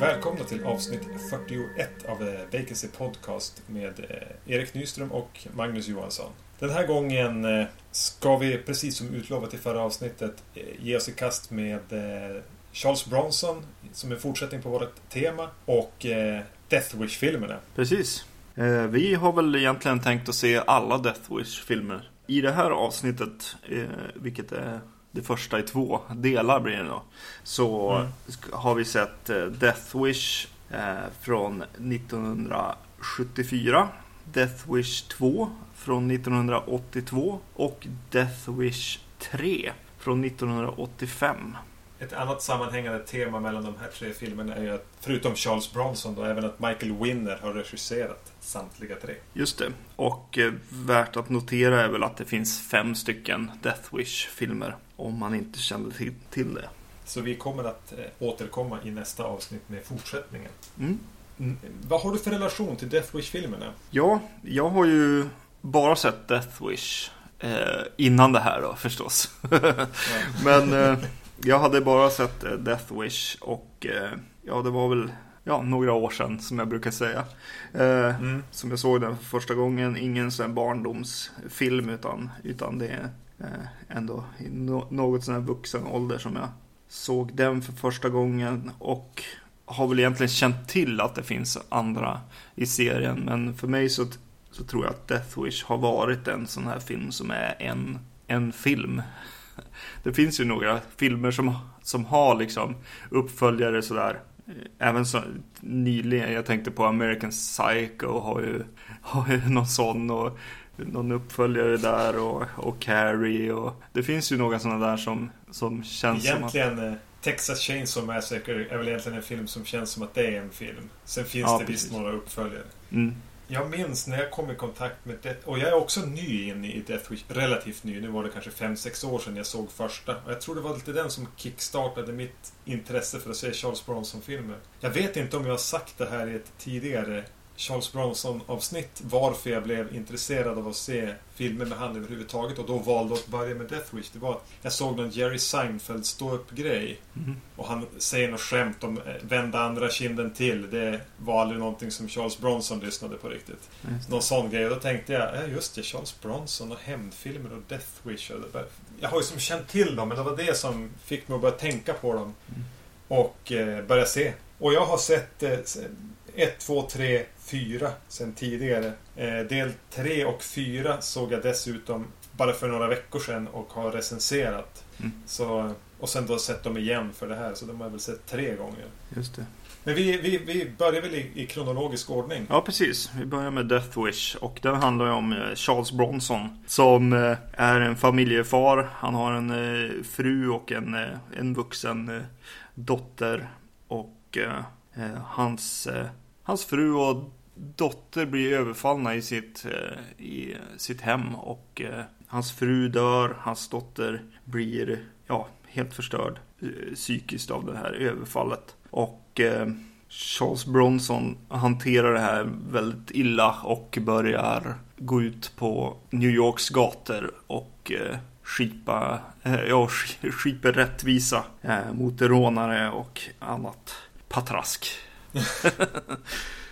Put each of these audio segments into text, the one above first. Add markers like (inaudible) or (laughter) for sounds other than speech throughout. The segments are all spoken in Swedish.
Välkomna till avsnitt 41 av eh, Vacancy Podcast med eh, Erik Nyström och Magnus Johansson. Den här gången eh, ska vi, precis som utlovat i förra avsnittet, ge oss i kast med Charles Bronson som en fortsättning på vårt tema och eh, Death Wish-filmerna. Precis. Eh, vi har väl egentligen tänkt att se alla Death Wish-filmer. I det här avsnittet, eh, vilket är det första i två delar blir det då. Så Mm. har vi sett Death Wish från 1974. Death Wish 2 från 1982 och Death Wish 3 från 1985. Ett annat sammanhängande tema mellan de här tre filmerna är ju att, förutom Charles Bronson, då, även att Michael Winner har regisserat samtliga tre. Just det. Och eh, värt att notera är väl att det finns fem stycken Death Wish-filmer. Om man inte kände till, till det. Så vi kommer att eh, återkomma i nästa avsnitt med fortsättningen. Mm. Mm. Vad har du för relation till Death Wish-filmerna? Ja, jag har ju bara sett Death Wish. Eh, innan det här då förstås. (laughs) Men eh, jag hade bara sett eh, Death Wish och eh, ja, det var väl ja, några år sedan som jag brukar säga. Eh, Mm. Som jag såg den för första gången. Ingen sån barndomsfilm utan, utan det är eh, ändå i no- något sån här vuxen ålder som jag såg den för första gången. Och har väl egentligen känt till att det finns andra i serien. Men för mig så, så tror jag att Death Wish har varit en sån här film som är en, en film. Det finns ju några filmer som, som har liksom uppföljare sådär. Även så nyligen, jag tänkte på American Psycho har ju, har ju någon sån och någon uppföljare där och, och Carrie och det finns ju några sådana där som, som känns som att... Egentligen, eh, Texas Chainsaw Massacre är väl egentligen en film som känns som att det är en film. Sen finns Ja, det precis. visst några uppföljare. Mm, jag minns när jag kom i kontakt med Death... Och jag är också ny in i Death Wish. Relativt ny. Nu var det kanske 5-6 år sedan jag såg första. Och jag tror det var lite den som kickstartade mitt intresse för att se Charles Bronson-filmer. Jag vet inte om jag har sagt det här i ett tidigare Charles Bronson-avsnitt. Varför jag blev intresserad av att se filmer med han överhuvudtaget. Och då valde att börja med Death Wish. Det var att jag såg någon Jerry Seinfeld stå upp grej mm, och han säger något skämt om eh, vända andra kinden till. Det var aldrig någonting som Charles Bronson lyssnade på riktigt. det. Någon sån grej. Och då tänkte jag, ja just det, Charles Bronson och hämndfilmer och Death Wish. Jag har ju som känt till dem, men det var det som fick mig att börja tänka på dem. Mm. Och eh, börja se. Och jag har sett 1, 2, 3, 4 sen tidigare. Eh, del 3 och 4 såg jag dessutom bara för några veckor sedan och har recenserat. Mm. Så, och sen då sett dem igen för det här, så de har jag väl sett tre gånger. Just det. Men vi, vi, vi börjar väl i, i kronologisk ordning. Ja, precis. Vi börjar med Death Wish och den handlar ju om eh, Charles Bronson som eh, är en familjefar. Han har en fru och en, en vuxen dotter och hans, hans fru och dotter blir överfallna i sitt, eh, i sitt hem och eh, hans fru dör, hans dotter blir ja, helt förstörd eh, psykiskt av det här överfallet. Och Charles Bronson hanterar det här väldigt illa och börjar gå ut på New Yorks gator och skipa, ja, sk- (laughs) skipa rättvisa mot rånare och annat patrask. (laughs) (laughs)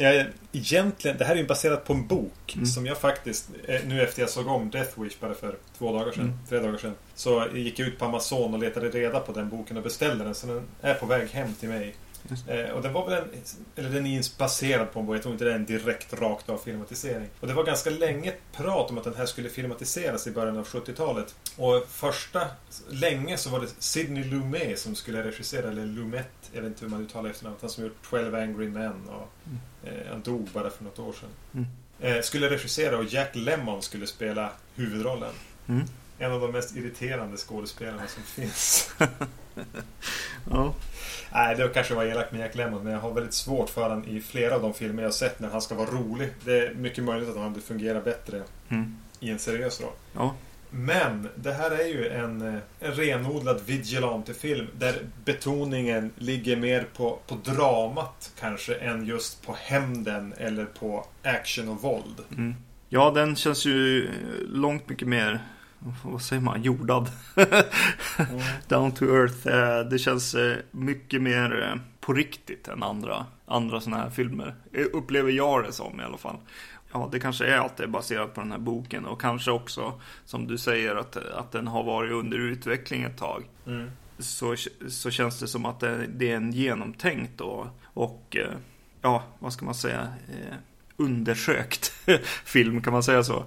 Jag, egentligen, det här är ju baserat på en bok Mm. som jag faktiskt, eh, nu efter jag såg om Death Wish bara för två dagar sedan, Mm. tre dagar sedan. Så gick jag ut på Amazon och letade reda på den boken och beställde den. Så den är på väg hem till mig. Eh, och den var väl en, eller den är baserad på en bok, jag tror inte det är en direkt rakt av filmatisering. Och det var ganska länge prat om att den här skulle filmatiseras i början av 70-talet. Och första, länge så var det Sidney Lumet som skulle regissera, eller Lumet, jag vet inte hur man uttalar efternamnet, han som gjort 12 Angry Men och eh, han dog bara för något år sedan. Mm. Eh, skulle regissera och Jack Lemmon skulle spela huvudrollen. Mm. En av de mest irriterande skådespelarna som finns. (laughs) Ja. Nej, det kanske var elakt med Jack Lemmon, men jag har väldigt svårt för honom i flera av de filmer jag har sett när han ska vara rolig. Det är mycket möjligt att han hade fungerat bättre Mm. i en seriös roll. Ja. Men det här är ju en, eh, en renodlad vigilante-film där betoningen ligger mer på, på dramat kanske än just på hämnden eller på action och våld. Mm. Ja, den känns ju långt mycket mer vad säger man, jordad. mm. (laughs) Down to earth. Eh, det känns eh, mycket mer på riktigt än andra, andra sådana här filmer. Upplever jag det som i alla fall ja, det kanske är att det är baserat på den här boken och kanske också som du säger att, att den har varit under utveckling ett tag. Mm. Så, så känns det som att det, det är en genomtänkt och, och eh, ja, vad ska man säga, eh, undersökt (laughs) film, kan man säga så?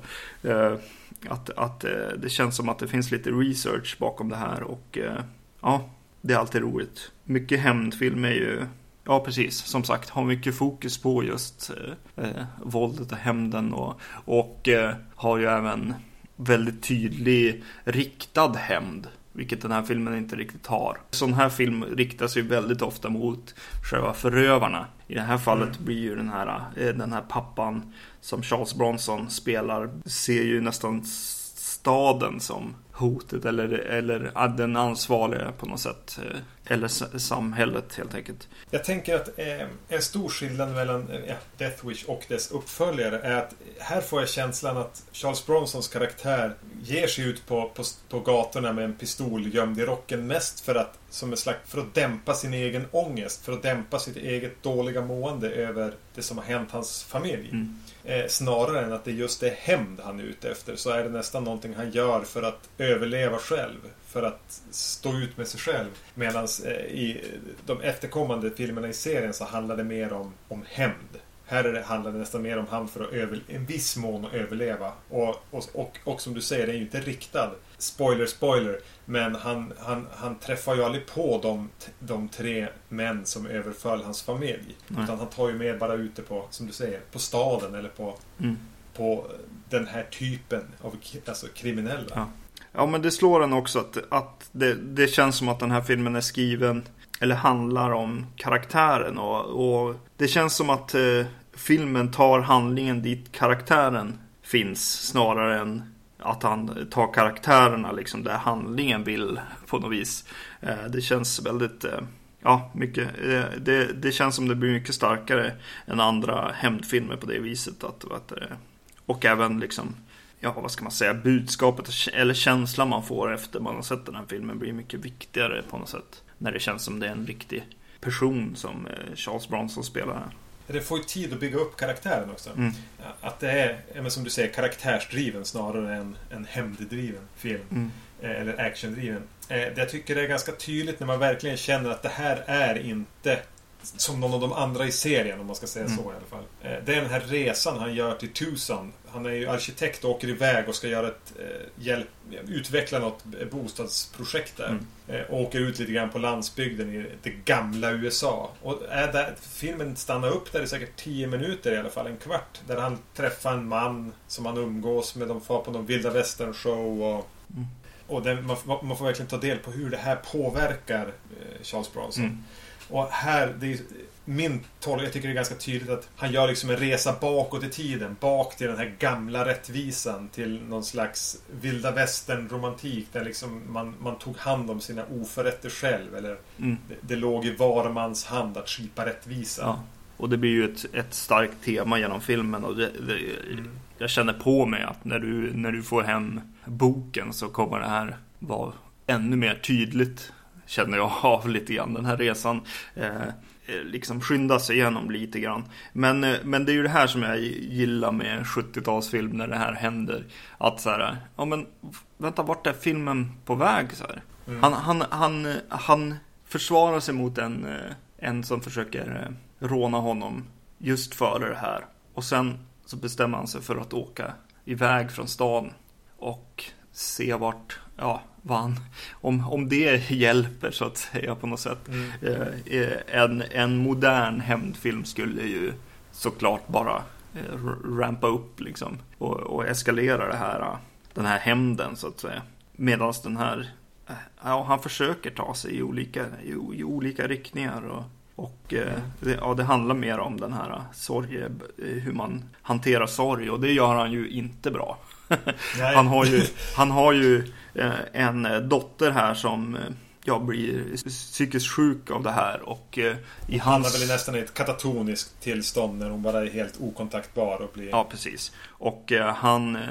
Att, att eh, det känns som att det finns lite research bakom det här och eh, ja, det är alltid roligt. Mycket hämndfilm är ju Ja, precis. Som sagt, har mycket fokus på just eh, eh våldet och hämnden och, och eh, har ju även väldigt tydlig riktad hämnd. Vilket den här filmen inte riktigt har. Sån här film riktas ju väldigt ofta mot själva förövarna. I det här fallet mm. blir ju den här, eh, den här pappan som Charles Bronson spelar ser ju nästan staden som hotet eller, eller den ansvariga på något sätt. Eh, eller samhället helt enkelt. Jag tänker att eh, en stor skillnad mellan eh, Death Wish och dess uppföljare är att här får jag känslan att Charles Bronsons karaktär ger sig ut på, på, på gatorna med en pistol gömd i rocken mest för att, som en slags, för att dämpa sin egen ångest. För att dämpa sitt eget dåliga mående över det som har hänt hans familj. Mm. Eh, snarare än att det just är hämnd han är ute efter så är det nästan någonting han gör för att överleva själv. För att stå ut med sig själv. Medan eh, i de efterkommande filmerna i serien så handlar det mer om, om hämnd. Här är det, handlar det nästan mer om han för att över, en viss mån överleva. Och, och, och, och som du säger, den är ju inte riktad. Spoiler, spoiler. Men han, han, han träffar ju aldrig på de, de tre män som överföll hans familj. Nej. Utan han tar ju med bara ute på, som du säger, på staden eller på, mm. på den här typen av alltså, kriminella. Ja. ja, men det slår en också att, att det, det känns som att den här filmen är skriven eller handlar om karaktären och, och det känns som att eh, filmen tar handlingen dit karaktären finns snarare än att han tar karaktärerna liksom där handlingen vill på något vis. Eh, det känns väldigt, eh, ja, mycket, eh, det, det känns som det blir mycket starkare än andra hämndfilmer på det viset. Att, att, och även liksom, ja vad ska man säga, budskapet eller känslan man får efter man har sett den här filmen blir mycket viktigare på något sätt. När det känns som det är en riktig person som Charles Bronson spelar här. Det får ju tid att bygga upp karaktären också. Mm. Att det är, som du säger, karaktärsdriven snarare än en hämnddriven film. Mm. Eh, eller actiondriven. Eh, det jag tycker är ganska tydligt när man verkligen känner att det här är inte som någon av de andra i serien, om man ska säga mm. så i alla fall. Eh, det är den här resan han gör till Tucson. Han är ju arkitekt och åker iväg och ska göra ett, hjälp, utveckla något bostadsprojekt där. Mm. Och åker ut lite grann på landsbygden i det gamla USA. Och är där, filmen stannar upp där i säkert 10 minuter i alla fall, en kvart. Där han träffar en man som han umgås med. De far på någon vilda västern show och mm. Och det, man, man, får verkligen ta del på hur det här påverkar eh, Charles Bronson. Och här, det är min tolkning, jag tycker det är ganska tydligt att han gör liksom en resa bakåt i tiden. Bak till den här gamla rättvisan. Till någon slags vilda västern romantik där liksom man, man tog hand om sina oförrätter själv. Eller mm. det, det, låg i var mans hand att skipa rättvisa. Ja. Och det blir ju ett, ett starkt tema genom filmen. Och det, det, mm. Jag känner på mig att när du, när du får hem boken så kommer det här vara ännu mer tydligt. Känner jag (laughs) av lite grann. Den här resan eh, eh liksom skynda sig igenom lite grann. Men, eh, men det är ju det här som jag gillar med 70-talsfilm när det här händer. Att så här, ja men vänta vart är filmen på väg så här? Mm. Han, han, han, han försvarar sig mot en, eh, en som försöker råna honom just före det här. Och sen så bestämmer han sig för att åka iväg från stan och se vart, ja, vad han, om, om det hjälper så att säga på något sätt. Mm. Eh, eh en, en modern hämndfilm skulle ju såklart bara eh, rampa upp liksom och, och eskalera det här, den här hämnden så att säga. Medan den här, eh, ja, han försöker ta sig i olika, i, i olika riktningar och och eh, det, ja, det handlar mer om den här sorg, eh, hur man hanterar sorg och det gör han ju inte bra. (laughs) han, har ju, han har ju eh, en dotter här som eh, ja, blir psykiskt sjuk av det här och eh, i hans... Han är väl nästan i ett katatoniskt tillstånd när hon bara är helt okontaktbar och blir... Ja, precis. Och eh, han, eh,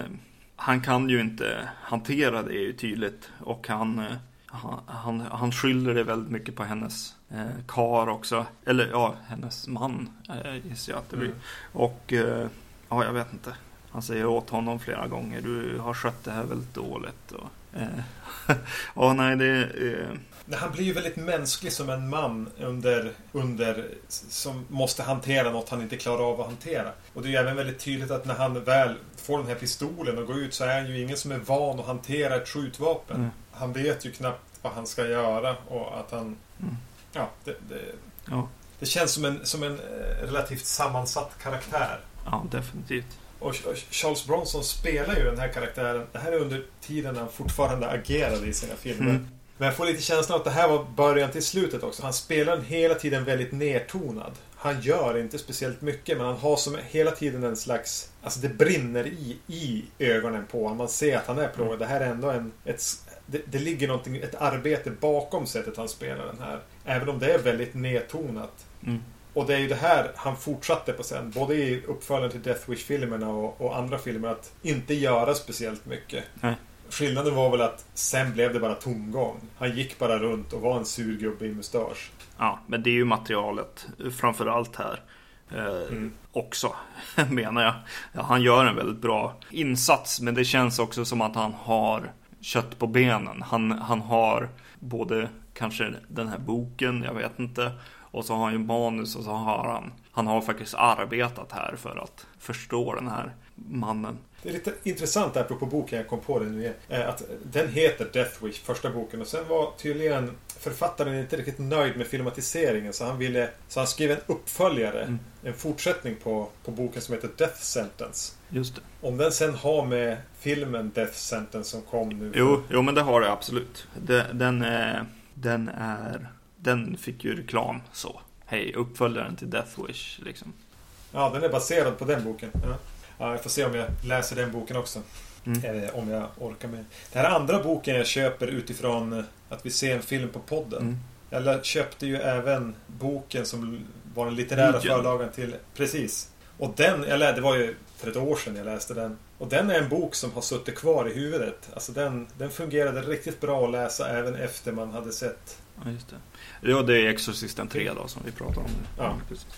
han kan ju inte hantera det ju tydligt och han, eh, han, han, han skyller det väldigt mycket på hennes eh, kar också. Eller ja, hennes man eh, gissar jag att det blir. Mm. Och eh, ja, jag vet inte. Han säger åt honom flera gånger, du har skött det här väldigt dåligt. Och, eh, (laughs) ja, nej, det... Eh... Han blir ju väldigt mänsklig som en man under, under som måste hantera något han inte klarar av att hantera. Och det är ju även väldigt tydligt att när han väl får den här pistolen och går ut så är han ju ingen som är van att hantera ett skjutvapen. Mm. Han vet ju knappt vad han ska göra och att han... Mm. Ja, det, det, ja. det känns som en, som en eh, relativt sammansatt karaktär. Ja, definitivt. Och Charles Bronson spelar ju den här karaktären. Det här är under tiden han fortfarande agerade i sina filmer. Mm. Men jag får lite känslan att det här var början till slutet också. Han spelar den hela tiden väldigt nertonad. Han gör inte speciellt mycket men han har som hela tiden en slags... Alltså det brinner i, i ögonen på honom. Man ser att han är plågad. Det här är ändå en... Ett, det, det ligger någonting, ett arbete bakom sättet han spelar den här. Även om det är väldigt nedtonat. Mm. Och det är ju det här han fortsatte på sen. Både i uppföljaren till Death Wish-filmerna och, och, andra filmer. Att inte göra speciellt mycket. Nej. Skillnaden var väl att sen blev det bara tomgång. Han gick bara runt och var en sur gubbe i mustasch. Ja, men det är ju materialet framförallt här. Eh, mm. Också, (laughs) menar jag. Ja, han gör en väldigt bra insats, men det känns också som att han har kött på benen. Han, han har både kanske den här boken, jag vet inte. Och så har han ju manus och så har han, han har faktiskt arbetat här för att förstå den här mannen. Det är lite intressant apropå boken, jag kom på det nu igen. Eh, att den heter Death Wish, första boken. Och sen var tydligen författaren inte riktigt nöjd med filmatiseringen. Så han ville, så han skrev en uppföljare. Mm. En fortsättning på, på boken som heter Death Sentence. Just det. Om den sen har med filmen Death Sentence som kom nu. Jo, jo men det har det absolut. Det, den, är, den är... Den fick ju reklam så. Hej, uppföljaren till Death Wish liksom. Ja, den är baserad på den boken. Ja. Ja, jag får se om jag läser den boken också. Mm. Eh, om jag orkar med. Det här är andra boken jag köper utifrån eh, att vi ser en film på podden. Mm. Jag köpte ju även boken som var den litterära Legion. förlagan till... Precis. Och den, jag det var ju för ett år sedan jag läste den. Och den är en bok som har suttit kvar i huvudet. Alltså den, den fungerade riktigt bra att läsa även efter man hade sett Ja, just det. Ja, det är Exorcisten 3 då som vi pratar om. Ja,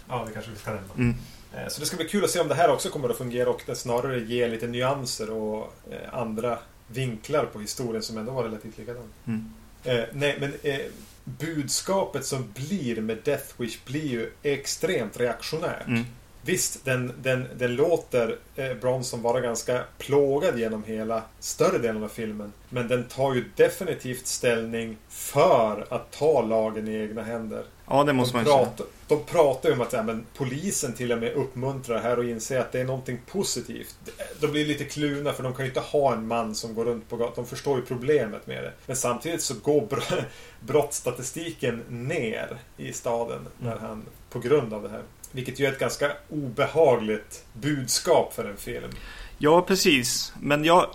ja det kanske vi ska nämna. Mm. Eh, så det ska bli kul att se om det här också kommer att fungera och det snarare ger lite nyanser och eh, andra vinklar på historien som ändå var relativt likadan. Mm. Eh, nej, men eh, budskapet som blir med Death Wish blir ju extremt reaktionärt. Mm. Visst, den, den, den låter eh, Bronson vara ganska plågad genom hela större delen av filmen. Men den tar ju definitivt ställning för att ta lagen i egna händer. Ja, det måste de man pratar, säga. De pratar ju om att ja, men polisen till och med uppmuntrar här och inser att det är någonting positivt. De blir lite kluna för de kan ju inte ha en man som går runt på gatan. De förstår ju problemet med det. Men samtidigt så går (laughs) brottsstatistiken ner i staden när mm. han, på grund av det här. Vilket ju är ett ganska obehagligt budskap för en film. Ja, precis. Men jag...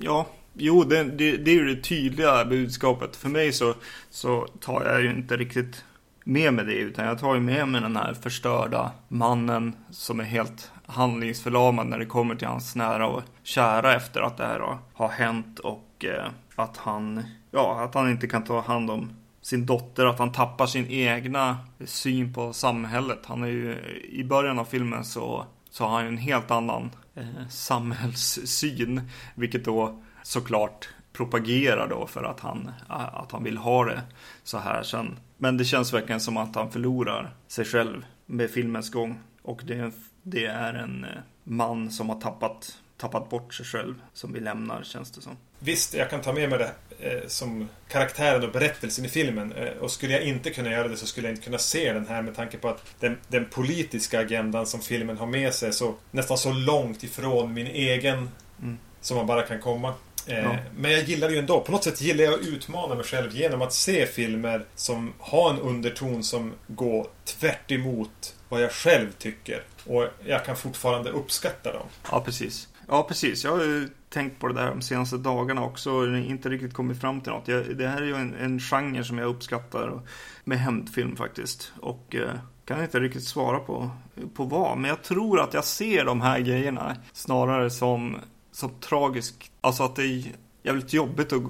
Ja, jo, det, det, det är ju det tydliga budskapet. För mig så, så tar jag ju inte riktigt med mig det. Utan jag tar ju med mig den här förstörda mannen som är helt handlingsförlamad när det kommer till hans nära och kära efter att det här har hänt. Och eh, att han, ja, att han inte kan ta hand om sin dotter, att han tappar sin egna syn på samhället. Han är ju, i början av filmen så, så har han ju en helt annan eh, samhällssyn. Vilket då såklart propagerar då för att han, att han vill ha det så här sen. Men det känns verkligen som att han förlorar sig själv med filmens gång. Och det, det är en eh, man som har tappat, tappat bort sig själv som vi lämnar känns det som. Visst, jag kan ta med mig det eh, som karaktären och berättelsen i filmen. Eh, och skulle jag inte kunna göra det så skulle jag inte kunna se den här med tanke på att den, den politiska agendan som filmen har med sig är så nästan så långt ifrån min egen mm. som man bara kan komma. Eh, ja. Men jag gillar det ju ändå. På något sätt gillar jag att utmana mig själv genom att se filmer som har en underton som går tvärt emot vad jag själv tycker. Och jag kan fortfarande uppskatta dem. Ja, precis. Ja, precis. Jag har ju tänkt på det där de senaste dagarna också och inte riktigt kommit fram till något. Jag, det här är ju en, en genre som jag uppskattar med hämndfilm faktiskt. Och eh, kan inte riktigt svara på, på vad. Men jag tror att jag ser de här grejerna snarare som, som tragisk. Alltså att det är jävligt jobbigt att,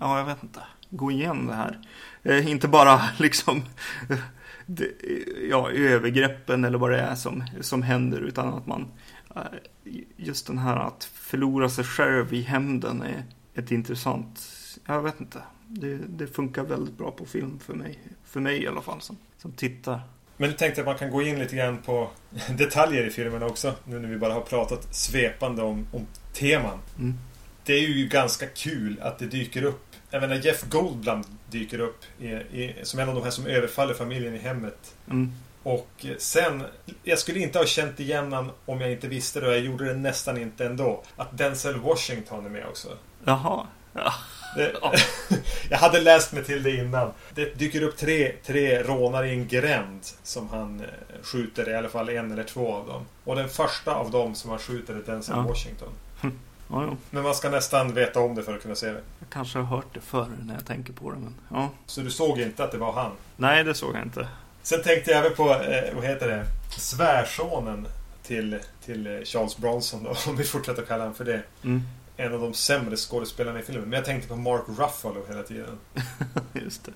ja jag vet inte, gå igenom det här. Eh, inte bara (laughs) liksom det, ja, övergreppen eller vad det är som, som händer utan att man eh, just den här att förlora sig själv i hämnden är ett intressant, jag vet inte. Det, det, funkar väldigt bra på film för mig. För mig i alla fall som, som tittar. Men du tänkte att man kan gå in lite grann på (laughs) detaljer i filmen också. Nu när vi bara har pratat svepande om, om teman. Mm. Det är ju ganska kul att det dyker upp. Även Jeff Goldblum dyker upp i, i, som en av de här som överfaller familjen i hemmet. Mm. Och sen, jag skulle inte ha känt igen honom om jag inte visste det och jag gjorde det nästan inte ändå. Att Denzel Washington är med också. Jaha. Ja. Det, (laughs) (laughs) jag hade läst mig till det innan. Det dyker upp tre, tre rånare i en gränd som han eh, skjuter, i alla fall en eller två av dem. Och den första av dem som han skjuter är Denzel ja. Washington. Ja, ja. Men man ska nästan veta om det för att kunna se det. Jag kanske har hört det förr när jag tänker på det. Men, ja. Så du såg inte att det var han? Nej, det såg jag inte. Sen tänkte jag även på, eh, vad heter det, svärsonen till, till Charles Bronson då, (laughs) om vi fortsätter kalla honom för det. Mm. En av de sämre skådespelarna i filmen. Men jag tänkte på Mark Ruffalo hela tiden. (laughs) Just det.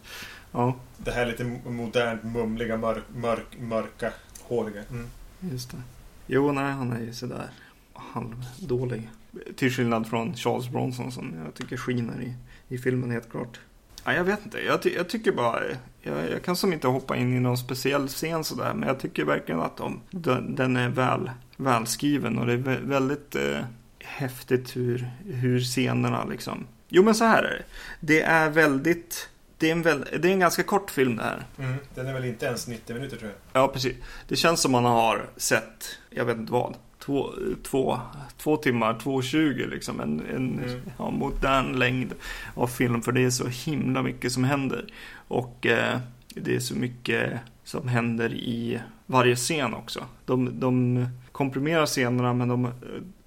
Ja. Det här lite modernt, mumliga, mörk, mörk, mörka, håriga. Mm. Just det. Jo, nej, han är ju sådär halvdålig. Till skillnad från Charles Bronson som jag tycker skiner i, i filmen helt klart. Ja, jag vet inte. Jag, ty jag tycker bara... Jag, jag, kan som inte hoppa in i någon speciell scen sådär. Men jag tycker verkligen att de, den är väl, välskriven. Och det är väldigt eh, häftigt hur, hur scenerna liksom... Jo men så här är det. Det är väldigt... Det är, en väl, det är en ganska kort film det här. Mm, den är väl inte ens 90 minuter tror jag. Ja, precis. Det känns som man har sett, jag vet inte vad, två, två, två timmar, 2.20 liksom. En, en mm. ja, modern längd av film. För det är så himla mycket som händer. Och eh, det är så mycket som händer i varje scen också. De, de komprimerar scenerna men de,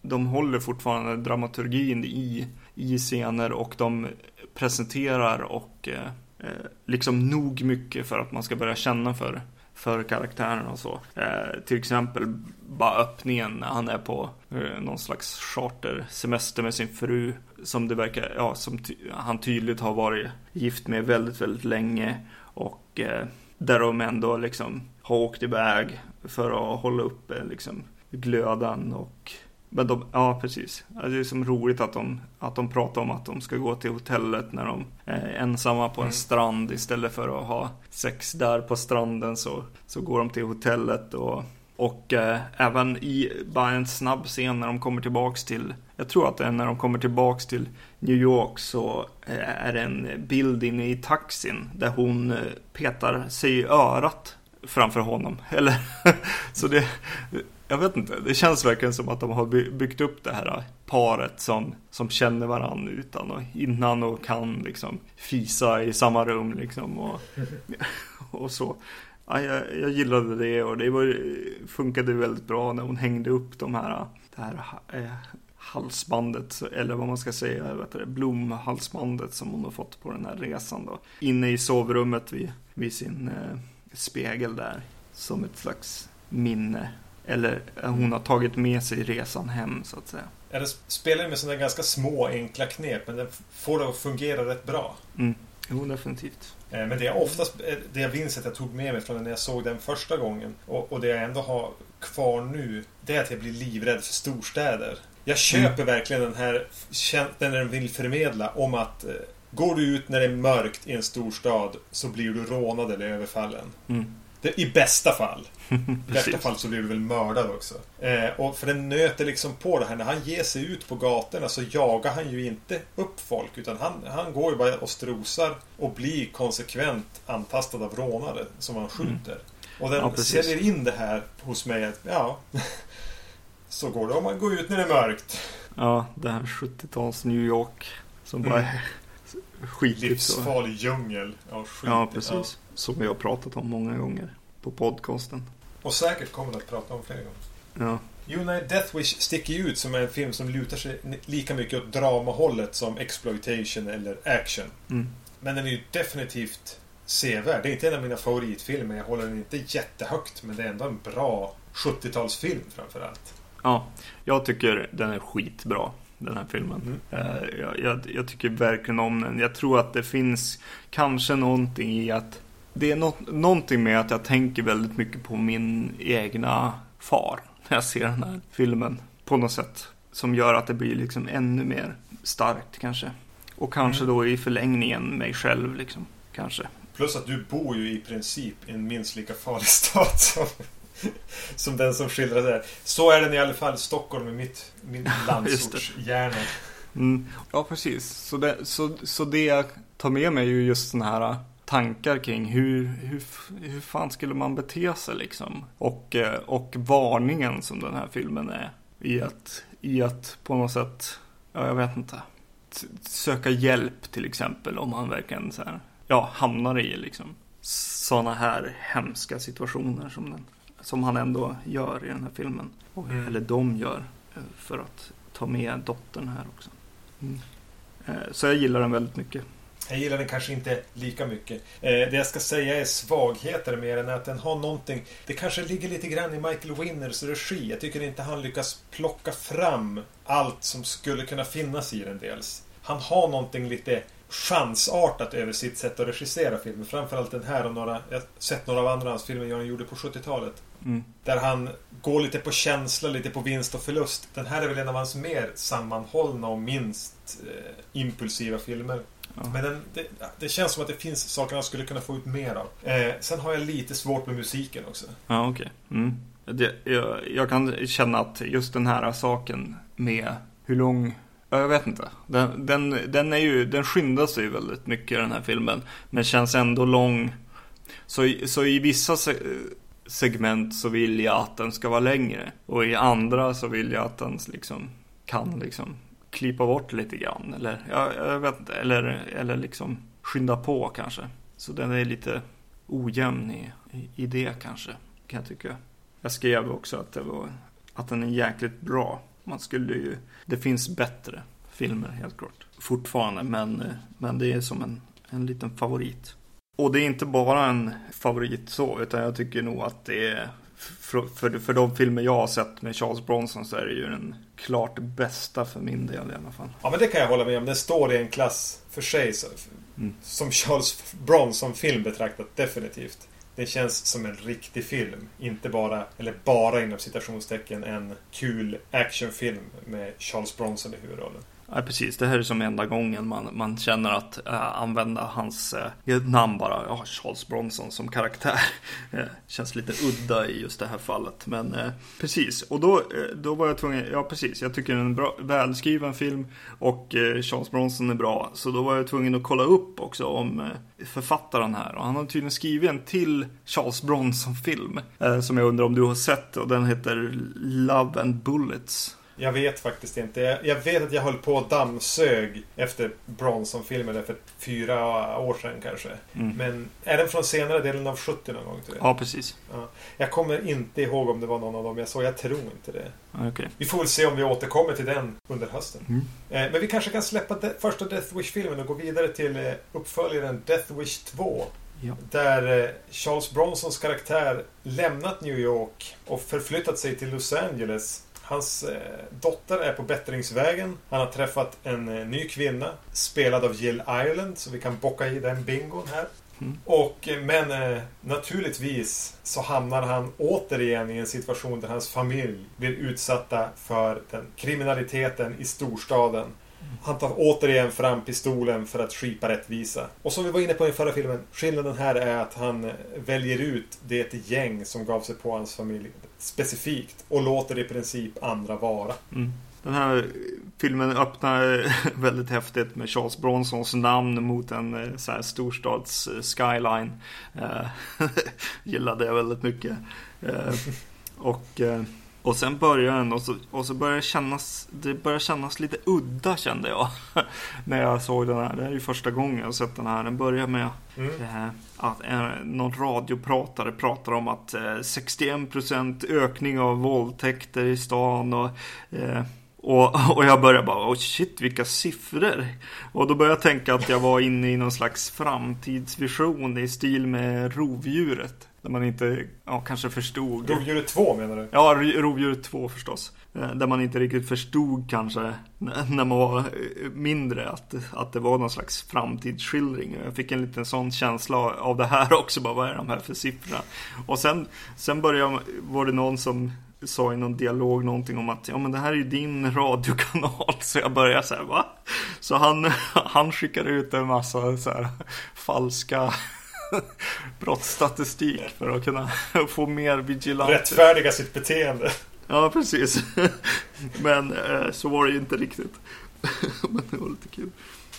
de håller fortfarande dramaturgin i, i scener och de presenterar och eh, eh liksom nog mycket för att man ska börja känna för för karaktärerna och så. Eh, till exempel bara öppningen när han är på eh, någon slags chartersemester med sin fru. Som det verkar, ja, som ty han tydligt har varit gift med väldigt, väldigt länge. Och eh, där de ändå liksom har åkt iväg för att hålla uppe liksom glöden och men de, ja precis. Det är som roligt att de, att de pratar om att de ska gå till hotellet när de är ensamma på en mm. strand istället för att ha sex där på stranden så, så går de till hotellet och och eh, även i bara en snabb scen när de kommer tillbaks till Jag tror att det är när de kommer tillbaks till New York så eh, är det en bild inne i taxin där hon eh, petar sig i örat framför honom. (laughs) Eller så det jag vet inte, det känns verkligen som att de har byggt upp det här paret som, som känner varandra utan och innan och kan liksom fisa i samma rum liksom och, (laughs) och så. Ja, jag, jag gillade det och det var, funkade väldigt bra när hon hängde upp de här, det här eh, halsbandet, eller vad man ska säga, vet du, blomhalsbandet som hon har fått på den här resan då. Inne i sovrummet vid, vid sin eh, spegel där, som ett slags minne eller hon har tagit med sig resan hem så att säga. Ja, den spelar med sådana ganska små enkla knep men den får det att fungera rätt bra. Mm. Jo, definitivt. Eh, men det jag oftast, eh, det jag minns att jag tog med mig från när jag såg den första gången och, och det jag ändå har kvar nu, det är att jag blir livrädd för storstäder. Jag köper mm. verkligen den här den den vill förmedla om att eh, Går du ut när det är mörkt i en storstad så blir du rånad eller överfallen. Mm. Det, I bästa fall. I värsta fall så blir du väl mördad också. Eh, och för den nöter liksom på det här. När han ger sig ut på gatorna så jagar han ju inte upp folk. Utan han, han går ju bara och strosar och blir konsekvent antastad av rånare som han skjuter. Mm. Och den ja, säljer in det här hos mig att ja, (laughs) så går det om man går ut när det är mörkt. Ja, det här 70-tals New York som bara mm. (laughs) är skitigt. Livsfarlig djungel. Ja, skit, ja precis. Ja. Som vi har pratat om många gånger på podcasten. Och säkert kommer att prata om fler gånger. Ja. Jo, nej, Death Wish sticker ju ut som en film som lutar sig lika mycket åt dramahållet som exploitation eller action. Mm. Men den är ju definitivt sevärd. Det är inte en av mina favoritfilmer. Jag håller den inte jättehögt, men det är ändå en bra 70-talsfilm framförallt. Ja, jag tycker den är skitbra. Den här filmen. Mm. Eh, Jag, jag, jag tycker verkligen om den. Jag tror att det finns kanske någonting i att det är något, någonting med att jag tänker väldigt mycket på min egna far när jag ser den här filmen på något sätt. Som gör att det blir liksom ännu mer starkt kanske. Och kanske Mm. då i förlängningen mig själv liksom. Kanske. Plus att du bor ju i princip i en minst lika farlig (laughs) stad som, som den som skildras där. Så är den i alla fall. Stockholm är mitt, min (laughs) landsortshjärna. Mm. Ja, precis. Så det, så, så det jag tar med mig är ju just sådana här tankar kring hur, hur, hur fan skulle man bete sig liksom. Och, eh, och varningen som den här filmen är i att, i att på något sätt, ja jag vet inte, söka hjälp till exempel om man verkligen så här, ja, hamnar i liksom sådana här hemska situationer som, den, som han ändå gör i den här filmen. Mm. Eller de gör eh, för att ta med dottern här också. Mm. Eh, Så jag gillar den väldigt mycket. Jag gillar den kanske inte lika mycket. Eh, det jag ska säga är svagheter mer än att den har någonting. Det kanske ligger lite grann i Michael Winners regi. Jag tycker inte han lyckas plocka fram allt som skulle kunna finnas i den dels. Han har någonting lite chansartat över sitt sätt att regissera filmer. Framförallt den här och några... Jag har sett några av andra hans filmer han gjorde på 70-talet. Mm. Där han går lite på känsla, lite på vinst och förlust. Den här är väl en av hans mer sammanhållna och minst eh, impulsiva filmer. Ja. Men den, det, det känns som att det finns saker han skulle kunna få ut mer av. Eh, sen har jag lite svårt med musiken också. Ja, okej. Mm. Det, jag, jag kan känna att just den här saken med hur lång Ja, jag vet inte. Den, den, den, är ju, den skyndar sig väldigt mycket den här filmen. Men känns ändå lång. Så, i- så i vissa se, segment så vill jag att den ska vara längre. Och i andra så vill jag att den liksom kan liksom klippa bort lite grann. Eller ja, jag vet inte. Eller, eller liksom skynda på kanske. Så den är lite ojämn i, i, det kanske. Kan jag tycka. Jag skrev också att, det var, att den är jäkligt bra. Man skulle ju, det finns bättre filmer helt klart. Fortfarande, men, men det är som en, en liten favorit. Och det är inte bara en favorit så, utan jag tycker nog att det är för, för, för de filmer jag har sett med Charles Bronson så är det ju den klart bästa för min del i alla fall. Ja, men det kan jag hålla med om. Den står i en klass för sig. Så, Mm. Som Charles Bronson-film betraktat, definitivt. Det känns som en riktig film. Inte bara, eller bara inom citationstecken, en kul actionfilm med Charles Bronson i huvudrollen. Ja, precis. Det här är som enda gången man, man känner att äh, använda hans äh, namn bara, ja, Charles Bronson som karaktär. (laughs) Eh, känns lite udda i just det här fallet. Men äh, precis, och då, äh, då var jag tvungen, ja precis, jag tycker det är en bra, välskriven film och äh, Charles Bronson är bra. Så då var jag tvungen att kolla upp också om äh, författaren här. Och han har tydligen skrivit en till Charles Bronson-film. Äh, som jag undrar om du har sett och den heter Love and Bullets. Jag vet faktiskt inte. Jag, vet att jag höll på och dammsög efter Bronson-filmen för fyra år sedan kanske. Mm. Men är den från senare delen av 70 någon gång? Tror jag. Ja, precis. jag kommer inte ihåg om det var någon av dem jag såg. Jag tror inte det. Okej. Vi får väl se om vi återkommer till den under hösten. Mm. Eh, men vi kanske kan släppa första Death Wish-filmen och gå vidare till eh, uppföljaren Death Wish 2. Ja. Där eh, Charles Bronsons karaktär lämnat New York och förflyttat sig till Los Angeles. Hans eh, dotter är på bättringsvägen. Han har träffat en eh, ny kvinna, spelad av Jill Ireland, så vi kan bocka i den bingon här. Mm. Och, eh, men naturligtvis så hamnar han återigen i en situation där hans familj blir utsatta för den kriminaliteten i storstaden. Han tar återigen fram pistolen för att skipa rättvisa. Och som vi var inne på i förra filmen, skillnaden här är att han eh, väljer ut det gäng som gav sig på hans familj specifikt och låter i princip andra vara. Mm. Den här filmen öppnar eh, (laughs) väldigt häftigt med Charles Bronsons namn mot en eh, så här storstads skyline. (laughs) Gillade jag väldigt mycket. Och och sen börjar den och så, och så börjar det kännas, det börjar kännas lite udda kände jag. (laughs) när jag såg den här. Det är ju första gången jag sett den här. Den börjar med Mm. eh, att eh, någon radiopratare pratar om att eh, 61% ökning av våldtäkter i stan och eh, och, (laughs) och jag började bara, oh shit vilka siffror. Och då började jag tänka att jag var inne i någon slags framtidsvision i stil med rovdjuret. Där man inte, ja kanske förstod. Rovdjuret 2 menar du? Ja, ro- rovdjuret 2 förstås. Eh, Där man inte riktigt förstod kanske när man var eh, mindre att, att det var någon slags framtidsskildring. Jag fick en liten sån känsla av det här (laughs) också. Bara, vad är de här för siffrorna? Och sen, sen började, var det någon som sa i någon dialog någonting om att ja men det här är ju din radiokanal. (laughs) Så jag började här, va? Så han, (laughs) han skickade ut en massa så här falska brottsstatistik för att kunna få mer vigilanter. Rättfärdiga sitt beteende. Ja, precis. Men eh, så var det ju inte riktigt. Men det var lite kul.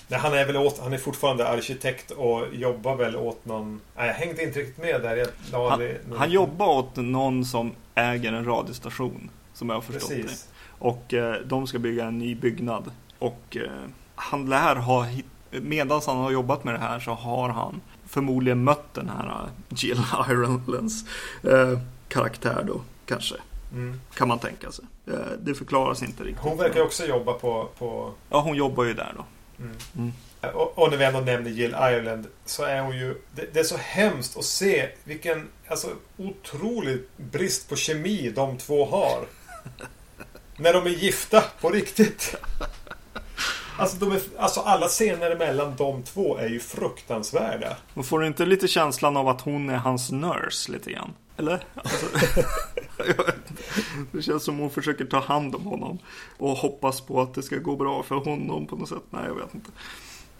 Nej, han är väl åt, han är fortfarande arkitekt och jobbar väl åt någon... Nej, jag hängde inte riktigt med där. Jag Han, det- någon- han jobbar åt någon som äger en radiostation. Som jag har förstått det. Precis. Och eh, de ska bygga en ny byggnad. Och eh, han lär ha, medan han har jobbat med det här så har han förmodligen mött den här eh, Jill Irelands eh, karaktär då, kanske. Mm. Kan man tänka sig. Eh, det förklaras inte riktigt. Hon verkar också jobba på... på Ja, hon jobbar ju där då. mm. Mm. och, och när vi ändå nämner Jill Ireland så är hon ju... Det, det är så hemskt att se vilken alltså, otrolig brist på kemi de två har. (laughs) när de är gifta på riktigt. Alltså, är, alltså alla scener mellan de två är ju fruktansvärda. Man får inte lite känslan av att hon är hans nurse lite grann? Eller? Alltså, (laughs) det känns som hon försöker ta hand om honom. Och hoppas på att det ska gå bra för honom på något sätt. Nej, jag vet inte.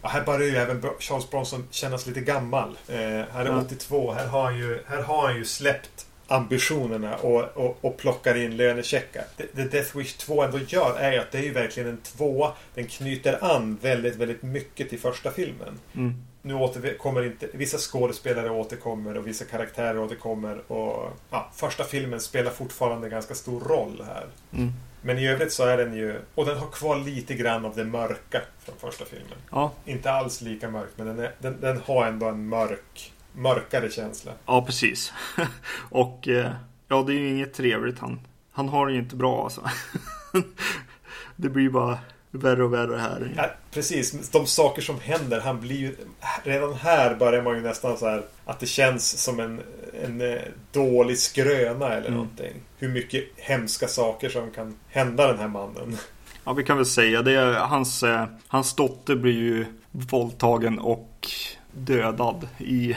Och här börjar ju även Charles Bronson kännas lite gammal. Eh, här är Ja. 82. Här har, han ju, här har han ju släppt ambitionerna och, och, och plockar in lönecheckar. Det, det Death Wish 2 ändå gör är ju att det är ju verkligen en tvåa. Den knyter an väldigt, väldigt mycket till första filmen. Mm. Nu återkommer inte... Vissa skådespelare återkommer och vissa karaktärer återkommer. Och ja, första filmen spelar fortfarande ganska stor roll här. Mm. Men i övrigt så är den ju... Och den har kvar lite grann av det mörka från första filmen. Ja, Inte alls lika mörk, men den, är, den, den har ändå en mörk, mörkare känsla. ja precis. (laughs) och eh, ja, det är ju inget trevligt. Han, han har det ju inte bra alltså. (laughs) det blir bara värre och värre här. Ja, precis, de saker som händer, han blir ju... Redan här börjar man ju nästan så här att det känns som en, en eh, dålig skröna eller Mm. någonting. Hur mycket hemska saker som kan hända den här mannen. Ja, vi kan väl säga det. Hans, eh, hans dotter blir ju våldtagen och dödad i,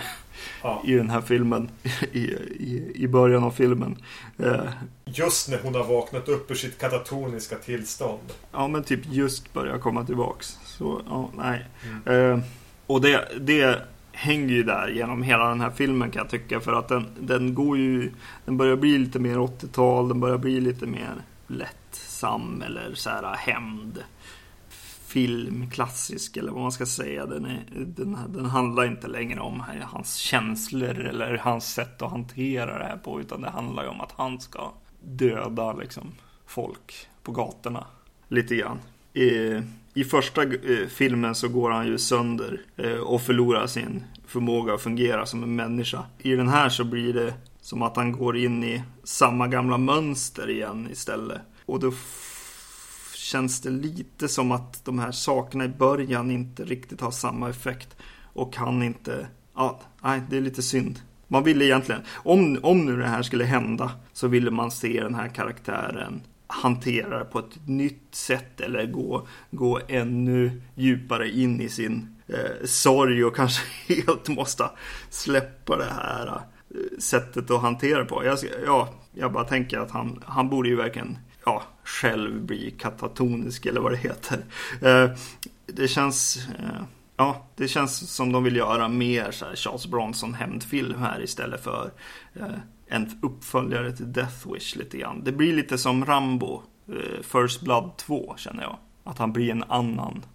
Ja. i den här filmen. I, i, i början av filmen. Eh, Just när hon har vaknat upp ur sitt katatoniska tillstånd. ja, men typ just börjar komma tillbaks. Så, ja, nej. Mm. Eh, och det, det hänger ju där genom hela den här filmen kan jag tycka. För att den, den går ju... Den börjar bli lite mer 80-tal. Den börjar bli lite mer lättsam eller så här hämnd. Film, klassisk eller vad man ska säga. Den, är, den, den handlar inte längre om hans känslor eller hans sätt att hantera det här på. Utan det handlar ju om att han ska döda liksom folk på gatorna. Lite grann. I, i första eh, filmen så går han ju sönder eh, och förlorar sin förmåga att fungera som en människa. I den här så blir det som att han går in i samma gamla mönster igen istället. Och då känns det lite som att de här sakerna i början inte riktigt har samma effekt. Och han inte... Ja, nej, det är lite synd. Man ville egentligen, om, om nu det här skulle hända, så ville man se den här karaktären hantera det på ett nytt sätt eller gå, gå ännu djupare in i sin eh, sorg och (laughs) kanske helt måste släppa det här eh, sättet att hantera det på. Jag, ja, jag bara tänker att han, han borde ju verkligen ja, själv bli katatonisk eller vad det heter. Eh, det känns eh, Ja, det känns som de vill göra mer så här Charles Bronson hämndfilm här istället för eh, en uppföljare till Death Wish lite grann. Det blir lite som Rambo, First Blood 2 känner jag. Att han blir en annan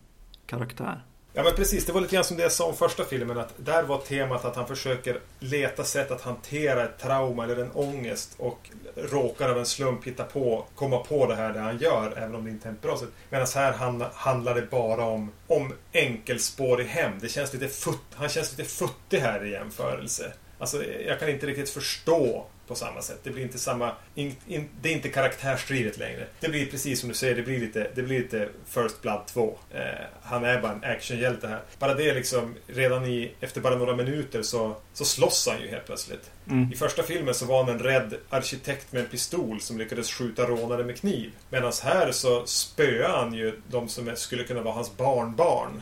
karaktär. Ja men precis, det var lite grann som det jag sa om första filmen. Att där var temat att han försöker leta sätt att hantera ett trauma eller en ångest. Och råkar av en slump hitta på, komma på det här det han gör. Även om det inte är ett bra sätt. Medan här handlar det bara om, om enkelspårig hem. Det känns lite futt, han känns lite futtig här i jämförelse. Alltså, jag kan inte riktigt förstå på samma sätt. Det blir inte samma... In, in, det är inte karaktärsdrivet längre. Det blir precis som du säger, det blir lite, det blir lite First Blood 2. Eh, han är bara en actionhjälte här. Bara det liksom, redan i, efter bara några minuter så, så slåss han ju helt plötsligt. Mm. I första filmen så var han en rädd arkitekt med en pistol som lyckades skjuta rånare med kniv. Medan här så spöar han ju de som skulle kunna vara hans barnbarn.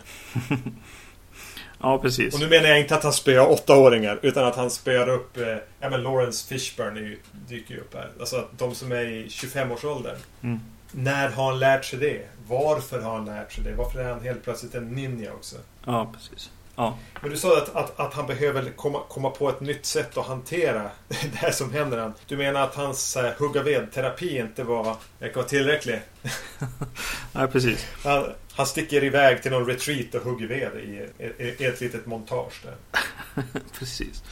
(laughs) Ja, precis. Och nu menar jag inte att han spöar åttaåringar utan att han spöar upp eh, ja, men Lawrence Fishburne ju, dyker ju upp här. Alltså de som är i 25-årsåldern. Mm. När har han lärt sig det? Varför har han lärt sig det? Varför är han helt plötsligt en ninja också? Ja, precis. Ja. Men du sa att, att, att, han behöver komma, komma på ett nytt sätt att hantera (laughs) det här som händer Du menar att hans uh, hugga ved-terapi inte var, var tillräcklig? (laughs) Nej, precis. Han, han sticker iväg till någon retreat och hugger ved i, i, i ett litet montage där. (laughs) Precis.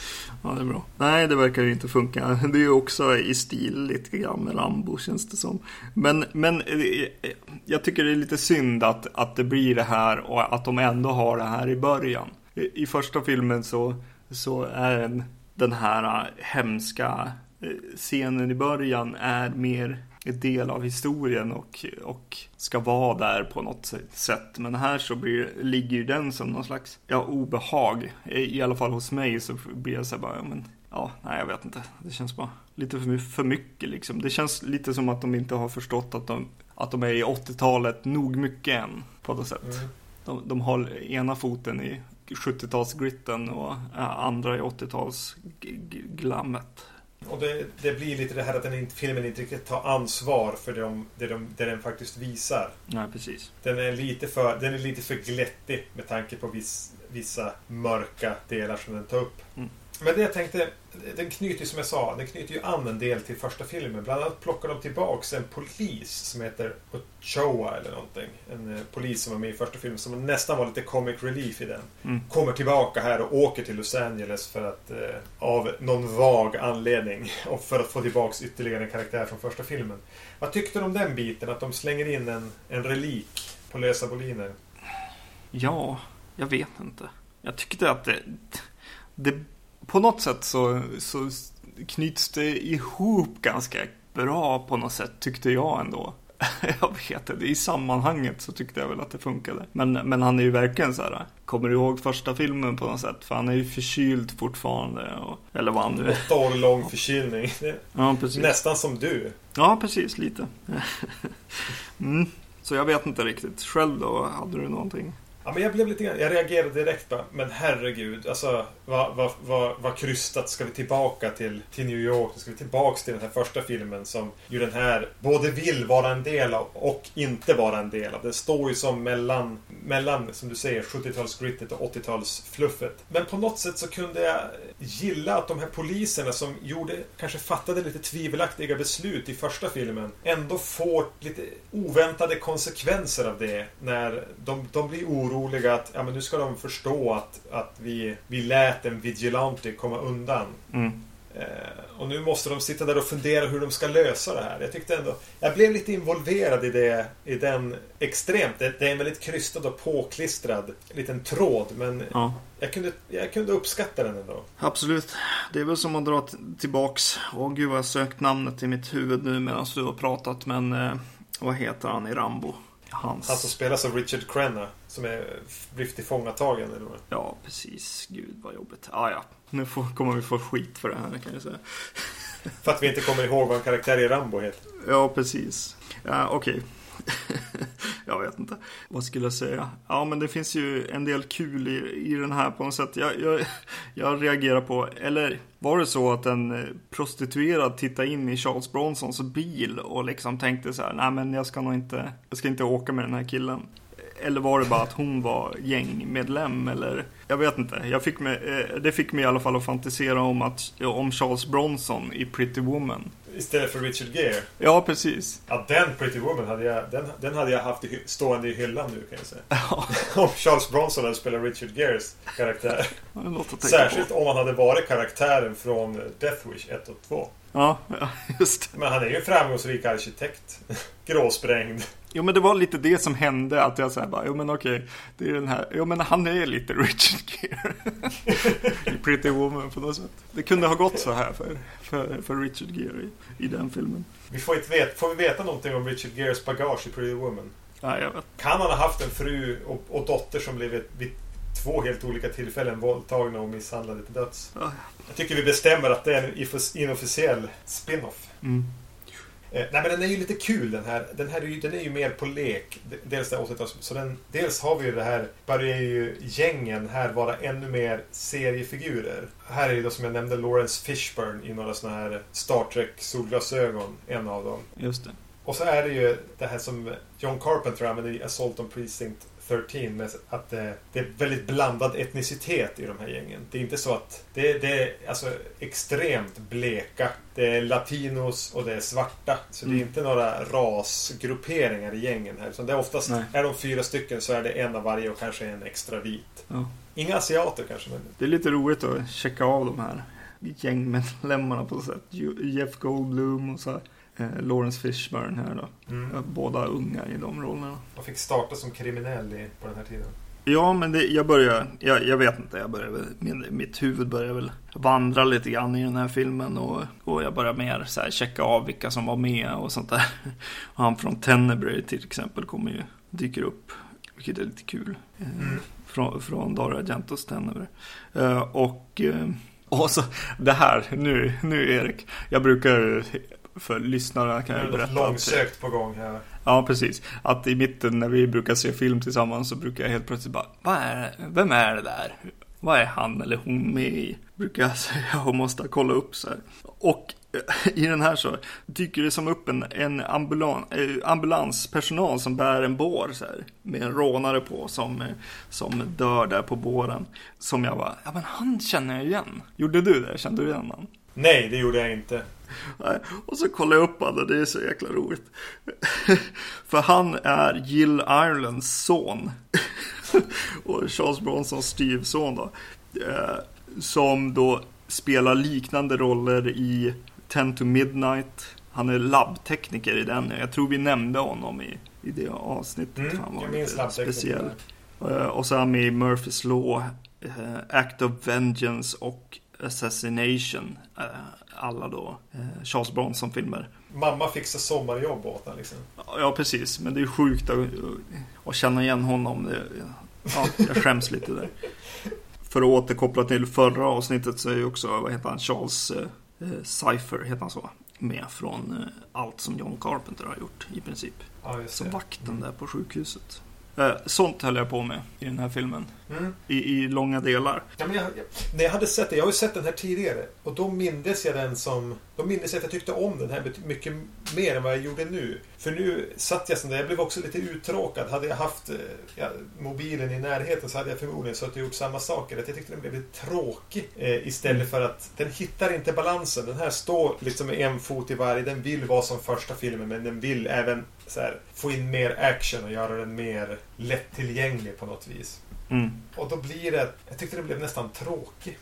Ja, det är bra. Nej, det verkar ju inte funka. Det är ju också i stil lite grann med Rambo känns det som. Men, men eh, eh, jag tycker det är lite synd att, att det blir det här och att de ändå har det här i början. I, i första filmen så, så är den här eh, hemska scenen i början är mer del av historien och, och ska vara där på något sätt. Men här så blir, ligger den som någon slags ja, obehag. I alla fall hos mig så blir jag så här bara, men ja, nej jag vet inte. Det känns bara lite för, för mycket liksom. Det känns lite som att de inte har förstått att de, att de är i 80-talet nog mycket än på något sätt. Mm. De, de har ena foten i 70-talsgritten och andra i 80-talsglammet. Och det, det, blir lite det här att den, filmen inte riktigt tar ansvar för det, det, de, det den faktiskt visar. Nej, precis. Den är lite för, den är lite för glättig med tanke på viss, vissa mörka delar som den tar upp. Mm. Men det jag tänkte, den knyter som jag sa, den knyter ju an en del till första filmen. Bland annat plockar de tillbaks en polis som heter Ochoa eller någonting. En eh, polis som var med i första filmen som nästan var lite comic relief i den. Mm. Kommer tillbaka här och åker till Los Angeles för att eh, av någon vag anledning (laughs) och för att få tillbaks ytterligare en karaktär från första filmen. Vad tyckte du om den biten? Att de slänger in en, en relik på lösa boliner? Ja, jag vet inte. Jag tyckte att det, det på något sätt så, så knyts det ihop ganska bra på något sätt tyckte jag ändå. (laughs) jag vet inte, i sammanhanget så tyckte jag väl att det funkade. Men, men han är ju verkligen så här. Kommer du ihåg första filmen på något sätt? För han är ju förkyld fortfarande. Och, eller vad han nu är. Åtta år lång förkylning. Ja, precis. Nästan som du. Ja, precis. Lite. (laughs) mm. Så jag vet inte riktigt. Själv då? Hade du någonting? Ja, men jag blev lite Jag reagerade direkt bara, men herregud. Alltså, vad, vad, vad, vad krystat. Ska vi tillbaka till, till New York? Ska vi tillbaka till den här första filmen som ju den här både vill vara en del av och inte vara en del av. Den står ju som mellan, mellan som du säger, 70-talsgrittet och 80-talsfluffet. Men på något sätt så kunde jag gilla att de här poliserna som gjorde, kanske fattade lite tvivelaktiga beslut i första filmen, ändå får lite oväntade konsekvenser av det när de, de blir oroliga oroliga att ja, men nu ska de förstå att, att vi, vi lät en vigilante komma undan. Mm. Eh, och nu måste de sitta där och fundera hur de ska lösa det här. Jag tyckte ändå... Jag blev lite involverad i det, i den extremt. Det, det är en väldigt krystad och påklistrad liten tråd, men ja. jag, kunde, jag kunde uppskatta den ändå. Absolut. Det är väl som att dra tillbaks. Åh gud vad jag sökt namnet i mitt huvud nu medan du har pratat, men eh, vad heter han i Rambo? Hans... Han som spelas av Richard Crenna. Som är, blir tillfångatagen eller vad? Ja, precis. Gud vad jobbigt. Ah, ja, nu får, kommer vi få skit för det här kan jag säga. för att vi inte kommer ihåg vad en karaktär i Rambo heter. Ja, precis. Ja, okej. Okay. (laughs) jag vet inte. Vad skulle jag säga? Ja, men det finns ju en del kul i, i den här på något sätt. Jag, jag, jag reagerar på, eller var det så att en eh, prostituerad tittade in i Charles Bronsons bil och liksom tänkte så här, nej men jag ska nog inte, jag ska inte åka med den här killen. Eller var det bara att hon var gängmedlem eller? Jag vet inte. Jag fick mig, eh, det fick mig i alla fall att fantisera om, att, om Charles Bronson i Pretty Woman. Istället för Richard Gere. Ja, precis. Ja, den Pretty Woman hade jag, den, den hade jag haft i, stående i hyllan nu kan jag säga. Ja, (laughs) Om Charles Bronson hade spelat Richard Geres karaktär. (laughs) Särskilt på. om han hade varit karaktären från Death Wish 1 och 2. Ja, (laughs) ja, just det. Men han är ju en framgångsrik arkitekt. Gråsprängd. Jo, men det var lite det som hände. Att jag såhär bara, jo men okej. Det är den här, jo men han är lite Richard Gere. (laughs) I Pretty Woman på något sätt. Det kunde ha gått så här för, för, för Richard Gere i, i den filmen. Vi får, inte veta, får vi veta någonting om Richard Geres bagage i Pretty Woman? Ja, jag vet. Kan han ha haft en fru och, och dotter som blivit vid två helt olika tillfällen våldtagna och misshandlade till döds? Ja. Jag tycker vi bestämmer att det är en inofficiell spin-off. Mm. Eh, nej men den är ju lite kul den här. Den här är ju, den är ju mer på lek. Dels, 80 så den, dels har vi ju det här, börjar ju gängen här vara ännu mer seriefigurer. Här är ju då som jag nämnde Lawrence Fishburne i några sådana här Star Trek solglasögon. En av dem. Just det. Och så är det ju det här som John Carpenter använder i Assault on Precinct 13 med att det, det är väldigt blandad etnicitet i de här gängen. Det är inte så att det, det är alltså extremt bleka. Det är latinos och det är svarta. Så det är Mm. inte några rasgrupperingar i gängen här. Utan det är oftast, Nej. är de fyra stycken så är det en av varje och kanske en extra vit. Ja. Inga asiater kanske, men Det är lite roligt att checka av de här gängmedlemmarna på något sätt. Jeff Goldblum och så här. Eh, Lawrence Fishburne här då. mm. Båda unga i de rollerna. man fick starta som kriminell i, på den här tiden. Ja, men det, jag börjar, jag, jag vet inte, jag börjar min, mitt huvud börjar väl vandra lite grann i den här filmen och, och jag börjar mer så här checka av vilka som var med och sånt där. (laughs) Och han från Tenebrae till exempel kommer ju, dyker upp, vilket är lite kul. Eh, Mm. Från, från Dario Argentos Tenebrae. Eh, och, eh, och så det här, nu, nu Erik, jag brukar för lyssnarna kan Det jag berätta långsökt på gång här. Ja, precis. Att i mitten när vi brukar se film tillsammans så brukar jag helt plötsligt bara, Vad är, vem är det där? Vad är han eller hon med i? Brukar jag (laughs) säga och måste kolla upp så här. Och eh, i den här så dyker det som upp en, en ambulan, eh, ambulanspersonal som bär en bår så här. Med en rånare på som, eh, som dör där på båren. Som jag bara, ja men han känner jag igen. Gjorde du det? Kände du igen honom? Nej, det gjorde jag inte. Och så kollar jag upp honom det är så jäkla roligt. För han är Jill Irelands son. och Charles Bronsons styvson då. Eh, Som då spelar liknande roller i 10 to Midnight. Han är labbtekniker i den. Jag tror vi nämnde honom i, i det avsnittet. Mm, han var lite speciell. Eh, Och så är han med i Murphys Law, eh, Act of Vengeance och Assassination. Eh, Alla då eh, Charles Bronson-filmer. Mamma fixar sommarjobb åt honom liksom. Ja, precis. Men det är sjukt att, att känna igen honom. Ja, jag skäms lite där. För att återkoppla till förra avsnittet så är ju också, vad heter han, Charles eh, Cypher, heter han så? Med från allt som John Carpenter har gjort i princip. Ja, Som vakten där på sjukhuset. Eh, sånt höll jag på med i den här filmen. Mm. I, i långa delar. Ja, men jag, jag, när jag hade sett den, jag har ju sett den här tidigare. Och då mindes jag den som... Då mindes jag att jag tyckte om den här mycket mer än vad jag gjorde nu. För nu satt jag sån där, jag blev också lite uttråkad. Hade jag haft eh, ja, mobilen i närheten så hade jag förmodligen suttit och gjort samma saker. Att jag tyckte den blev lite tråkig. Eh, istället för att den hittar inte balansen. Den här står liksom med en fot i varje. Den vill vara som första filmen men den vill även här, få in mer action och göra den mer lättillgänglig på något vis. Mm. Och då blir det... Jag tyckte det blev nästan tråkig.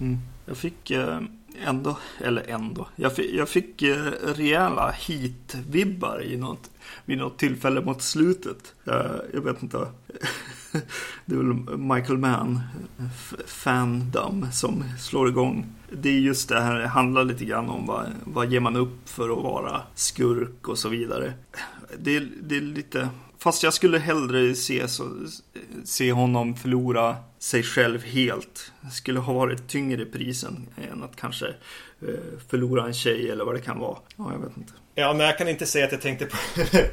Mm. Jag fick eh, ändå, eller ändå, jag fick, jag fick eh, rejäla hit-vibbar i något, vid något tillfälle mot slutet. Eh, jag vet inte. (laughs) Det är väl Michael Mann, fandom, som slår igång. Det är just det här, det handlar lite grann om vad, vad ger man upp för att vara skurk och så vidare. Det, är- det är lite, fast jag skulle hellre se, så, se honom förlora sig själv helt. Det Skulle ha varit tyngre i prisen än att kanske förlora en tjej eller vad det kan vara. Ja, jag vet inte. Ja, men jag kan inte säga att jag tänkte, på,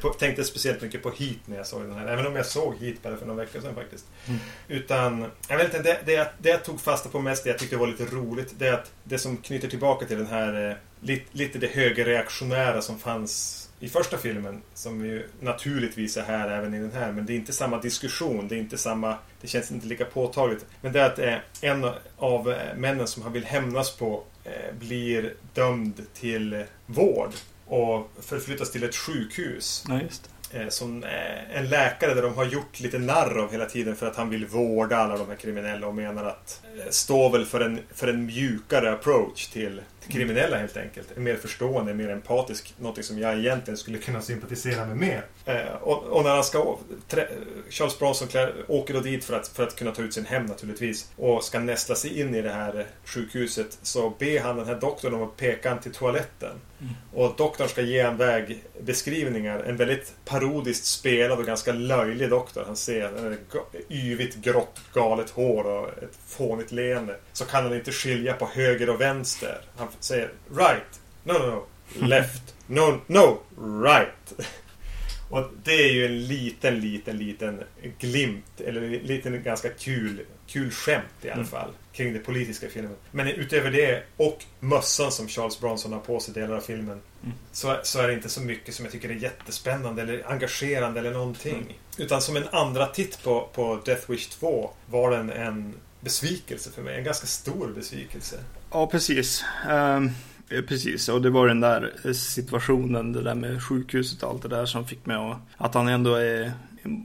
(laughs) på, tänkte speciellt mycket på Heat när jag såg den här. Även om jag såg Heat bara för några veckor sedan faktiskt. Mm. Utan, jag vet inte, det, det, jag- det jag tog fasta på mest, det jag tyckte var lite roligt, det är att det som knyter tillbaka till den här, eh, lite, lite det högerreaktionära som fanns i första filmen, som ju naturligtvis är här även i den här, men det är inte samma diskussion, det är inte samma, det känns inte lika påtagligt. Men det är att eh, en av eh, männen som han vill hämnas på eh, blir dömd till vård och förflyttas till ett sjukhus. Ja. Eh, som eh, en läkare där de har gjort lite narr av hela tiden för att han vill vårda alla de här kriminella och menar att eh, står väl för en, för en mjukare approach till kriminella helt enkelt. En mer förstående, mer empatisk. Någonting som jag egentligen skulle kunna sympatisera med mer. Eh, och, och, när han ska... Trä, Charles Bronson klär, åker då dit för att, för att kunna ta ut sin hem naturligtvis. Och ska nästla sig in i det här sjukhuset. Så ber han den här doktorn om att peka han till toaletten. Mm. Och doktorn ska ge en vägbeskrivningar. En väldigt parodiskt spelad och ganska löjlig doktor. Han ser en yvigt grått galet hår och ett fånigt leende. Så kan han inte skilja på höger och vänster. Han säger right, no, no, no, left, no, no, right. Och det är ju en liten, liten, liten glimt, eller en liten ganska kul, kul skämt i alla mm. fall, kring det politiska i filmen. Men utöver det, och mössan som Charles Bronson har på sig delar av filmen, mm. så, så är det inte så mycket som jag tycker är jättespännande eller engagerande eller någonting. Mm. Utan som en andra titt på, på Death Wish 2 var den en besvikelse för mig. En ganska stor besvikelse. Ja, precis. Um... Precis, och det var den där eh, situationen, det där med sjukhuset och allt det där som fick mig att, att han ändå är,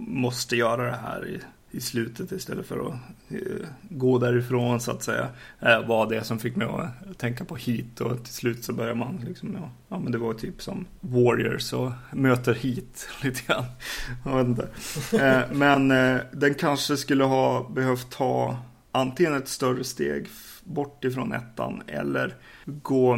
måste göra det här i, i slutet istället för att uh, gå därifrån så att säga. Uh, var det som fick mig att tänka på hit och till slut så börjar man liksom, ja, ja men det var typ som Warriors och möter hit (laughs) lite grann. Jag vet inte. Uh, men den kanske skulle ha behövt ta antingen ett större steg bort ifrån ettan eller gå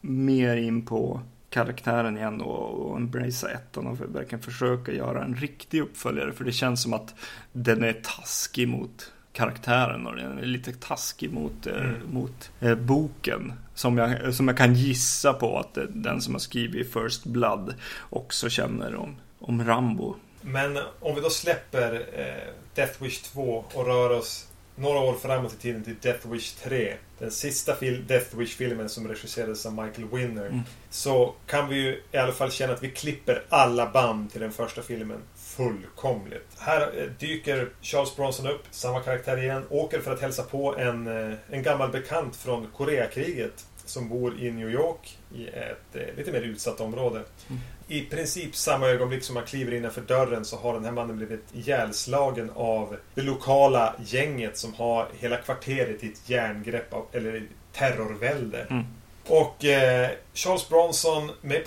mer in på karaktären igen och, och embracea ettan och verkligen försöka göra en riktig uppföljare. För det känns som att den är taskig mot karaktären och den är lite taskig mot, eh, mm. eh, mot eh, boken. Som jag, som jag kan gissa på att det, den som har skrivit First Blood också känner om, om Rambo. Men om vi då släpper eh, Death Wish 2 och rör oss några år framåt i tiden till Death Wish 3. Den sista Death Wish-filmen som regisserades av Michael Winner. Mm. Så kan vi ju i alla fall känna att vi klipper alla band till den första filmen fullkomligt. Här eh, dyker Charles Bronson upp, samma karaktär igen, åker för att hälsa på en, eh, en gammal bekant från Koreakriget som bor i New York i ett eh, lite mer utsatt område. Mm i princip samma ögonblick som man kliver innanför dörren så har den här mannen blivit ihjälslagen av det lokala gänget som har hela kvarteret i ett järngrepp av, eller terrorvälde. Mm. Och eh, Charles Bronson med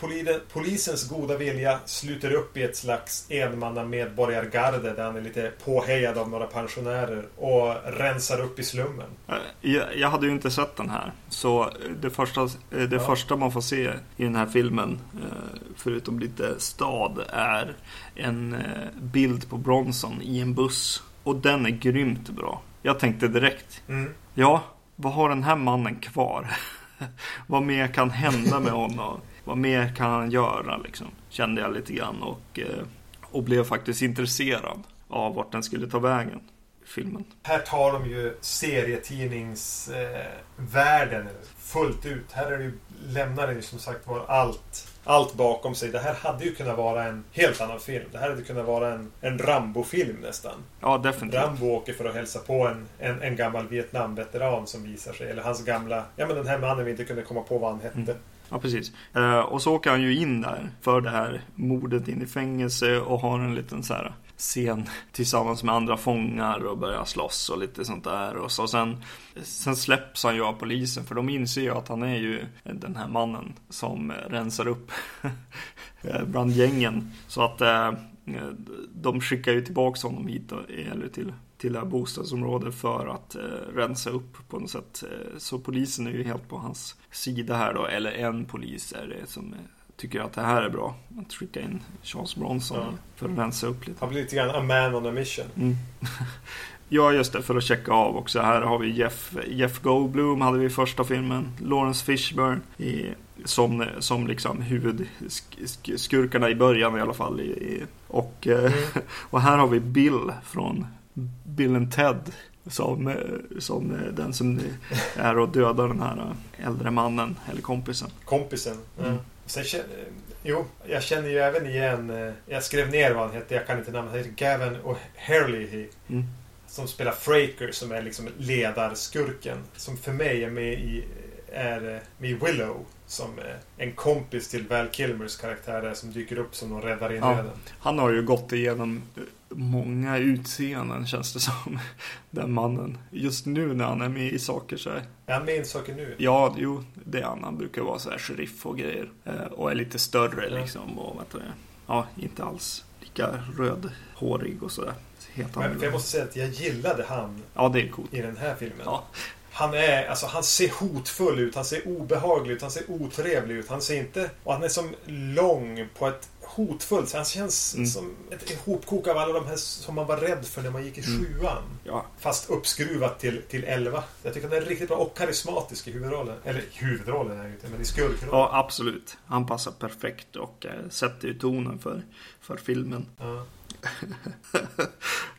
polisens goda vilja sluter upp i ett slags enmanna medborgargarde där han är lite påhejad av några pensionärer och rensar upp i slummen. Eh, jag, jag hade ju inte sett den här. Så det, första, eh, det ja. första man får se i den här filmen, eh, förutom lite stad, är en bild på Bronson i en buss. Och den är grymt bra. Jag tänkte direkt, mm. ja, vad har den här mannen kvar? (laughs) (laughs) vad mer kan hända med honom? Vad mer kan han göra liksom? Kände jag lite grann och, eh, och blev faktiskt intresserad av vart den skulle ta vägen. Filmen. Här tar de ju serietidningsvärlden eh, fullt ut. Här är det ju, lämnar det ju som sagt var allt allt bakom sig. Det här hade ju kunnat vara en helt annan film. Det här hade kunnat vara en, en Rambo-film nästan. Ja, definitivt. Rambo åker för att hälsa på en, en, en gammal Vietnam-veteran som visar sig. Eller hans gamla... Ja, men den här mannen vi inte kunde komma på vad han hette. Mm. Ja, precis. Eh, och så åker han ju in där för det här mordet in i fängelse och har en liten så här scen tillsammans med andra fångar och börjar slåss och lite sånt där. Och så sen, sen släpps han ju av polisen för de inser ju att han är ju den här mannen som rensar upp (laughs) eh, bland gängen. Så att eh, de skickar ju tillbaks honom hit eller till, till det här bostadsområdet för att eh, rensa upp på något sätt. Eh, så polisen är ju helt på hans sida här då, eller en polis är det som tycker att det här är bra. Att skicka in Charles Bronson ja. för att rensa upp lite. Han blir lite grann a man on a mission. Mm. (laughs) ja, just det. För att checka av också. Här har vi Jeff, Jeff Goldblum hade vi i första filmen. Lawrence Fishburne i, som, som liksom huvudskurkarna i början i alla fall. I, och, eh, mm. (laughs) och här har vi Bill från Bill and Ted som, som den som är och dödar den här äldre mannen eller kompisen. Kompisen. Mm. Sen, jo, jag känner ju även igen... Eh, jag skrev ner vad han hette. Jag kan inte namnet. Han heter Gavin O'Herlihy. Mm. Som spelar Fraker som är liksom ledarskurken. Som för mig är med i är eh, med Willow. Som eh, en kompis till Val Kilmers karaktär som dyker upp som någon räddare i Ja. nöden. Han har ju gått igenom eh, många utseenden känns det som. (laughs) Den mannen. Just nu när han är med i saker så här. Är han med i saker nu? Ja, jo, det är han. Han brukar vara så här sheriff och grejer. Eh, och är lite större Ja. liksom. Och vet du, ja, inte alls lika rödhårig och sådär. Men, jag måste säga att jag gillade han Ja, det är coolt. i den här filmen. Ja. Han är, alltså han ser hotfull ut, han ser obehaglig ut, han ser otrevlig ut. Han ser inte... Och han är som lång på ett hotfullt Han känns Mm. som ett ihopkok av alla de här som man var rädd för när man gick i Mm. sjuan. Ja, Fast uppskruvat till, till 11. Jag tycker han är riktigt bra och karismatisk i huvudrollen. Eller huvudrollen är ju inte, men i skurkrollen. ja, absolut. Han passar perfekt och eh, sätter ju tonen för, för filmen. Ja. (laughs)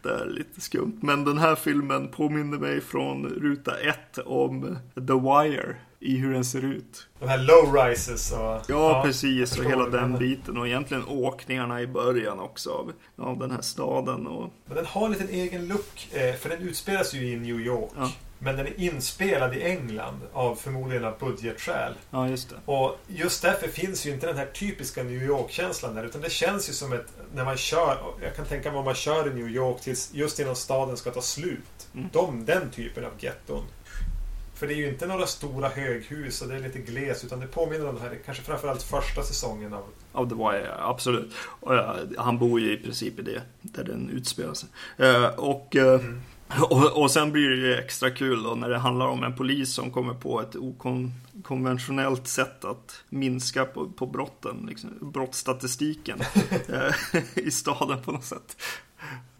Det är lite skumt. Men den här filmen påminner mig från ruta ett om The Wire. I hur den ser ut. De här low rises och... Ja, precis. jag Och hela den biten. Och egentligen åkningarna i början också av, av den här staden. Och, Men den har en liten egen look, eh, för den utspelas ju i New York. Ja. Men den är inspelad i England av förmodligen av budgetskäl. ja, just det. Och just därför finns ju inte den här typiska New York-känslan där. Utan det känns ju som ett... När man kör... Jag kan tänka mig om man kör i New York tills just innan staden ska ta slut. Mm. De, den typen av getton. För det är ju inte några stora höghus och det är lite gles. Utan det påminner om det här, kanske framförallt första säsongen av... Av The Wire, absolut. Och, ja, han bor ju i princip i det, där den utspelar sig. Eh, och, eh, Mm. och, och sen blir det ju extra kul då när det handlar om en polis som kommer på ett okonventionellt sätt att minska på, på brotten, liksom, brottsstatistiken (laughs) eh, (laughs) i staden på något sätt.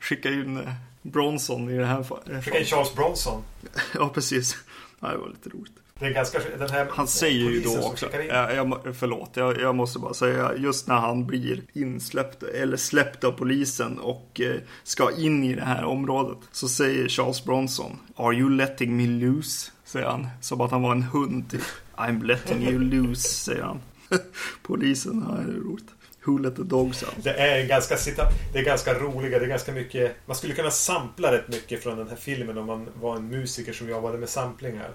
Skickar in Bronson i det här fallet. Skicka in Charles Bronson. (laughs) Ja, precis. Det var lite roligt. Ganska... Här Han säger ju då också, jag, jag, förlåt, jag, jag måste bara säga, just när han blir insläppt eller släppt av polisen och eh, ska in i det här området så säger Charles Bronson Are you letting me loose? Säger han, som att han var en hund typ. I'm letting you loose, säger han. (laughs) polisen, ja, det är roligt. Who let the dogs out? Det är ganska det är ganska roliga, det är ganska mycket... Man skulle kunna sampla rätt mycket från den här filmen om man var en musiker som jobbade med samplingar.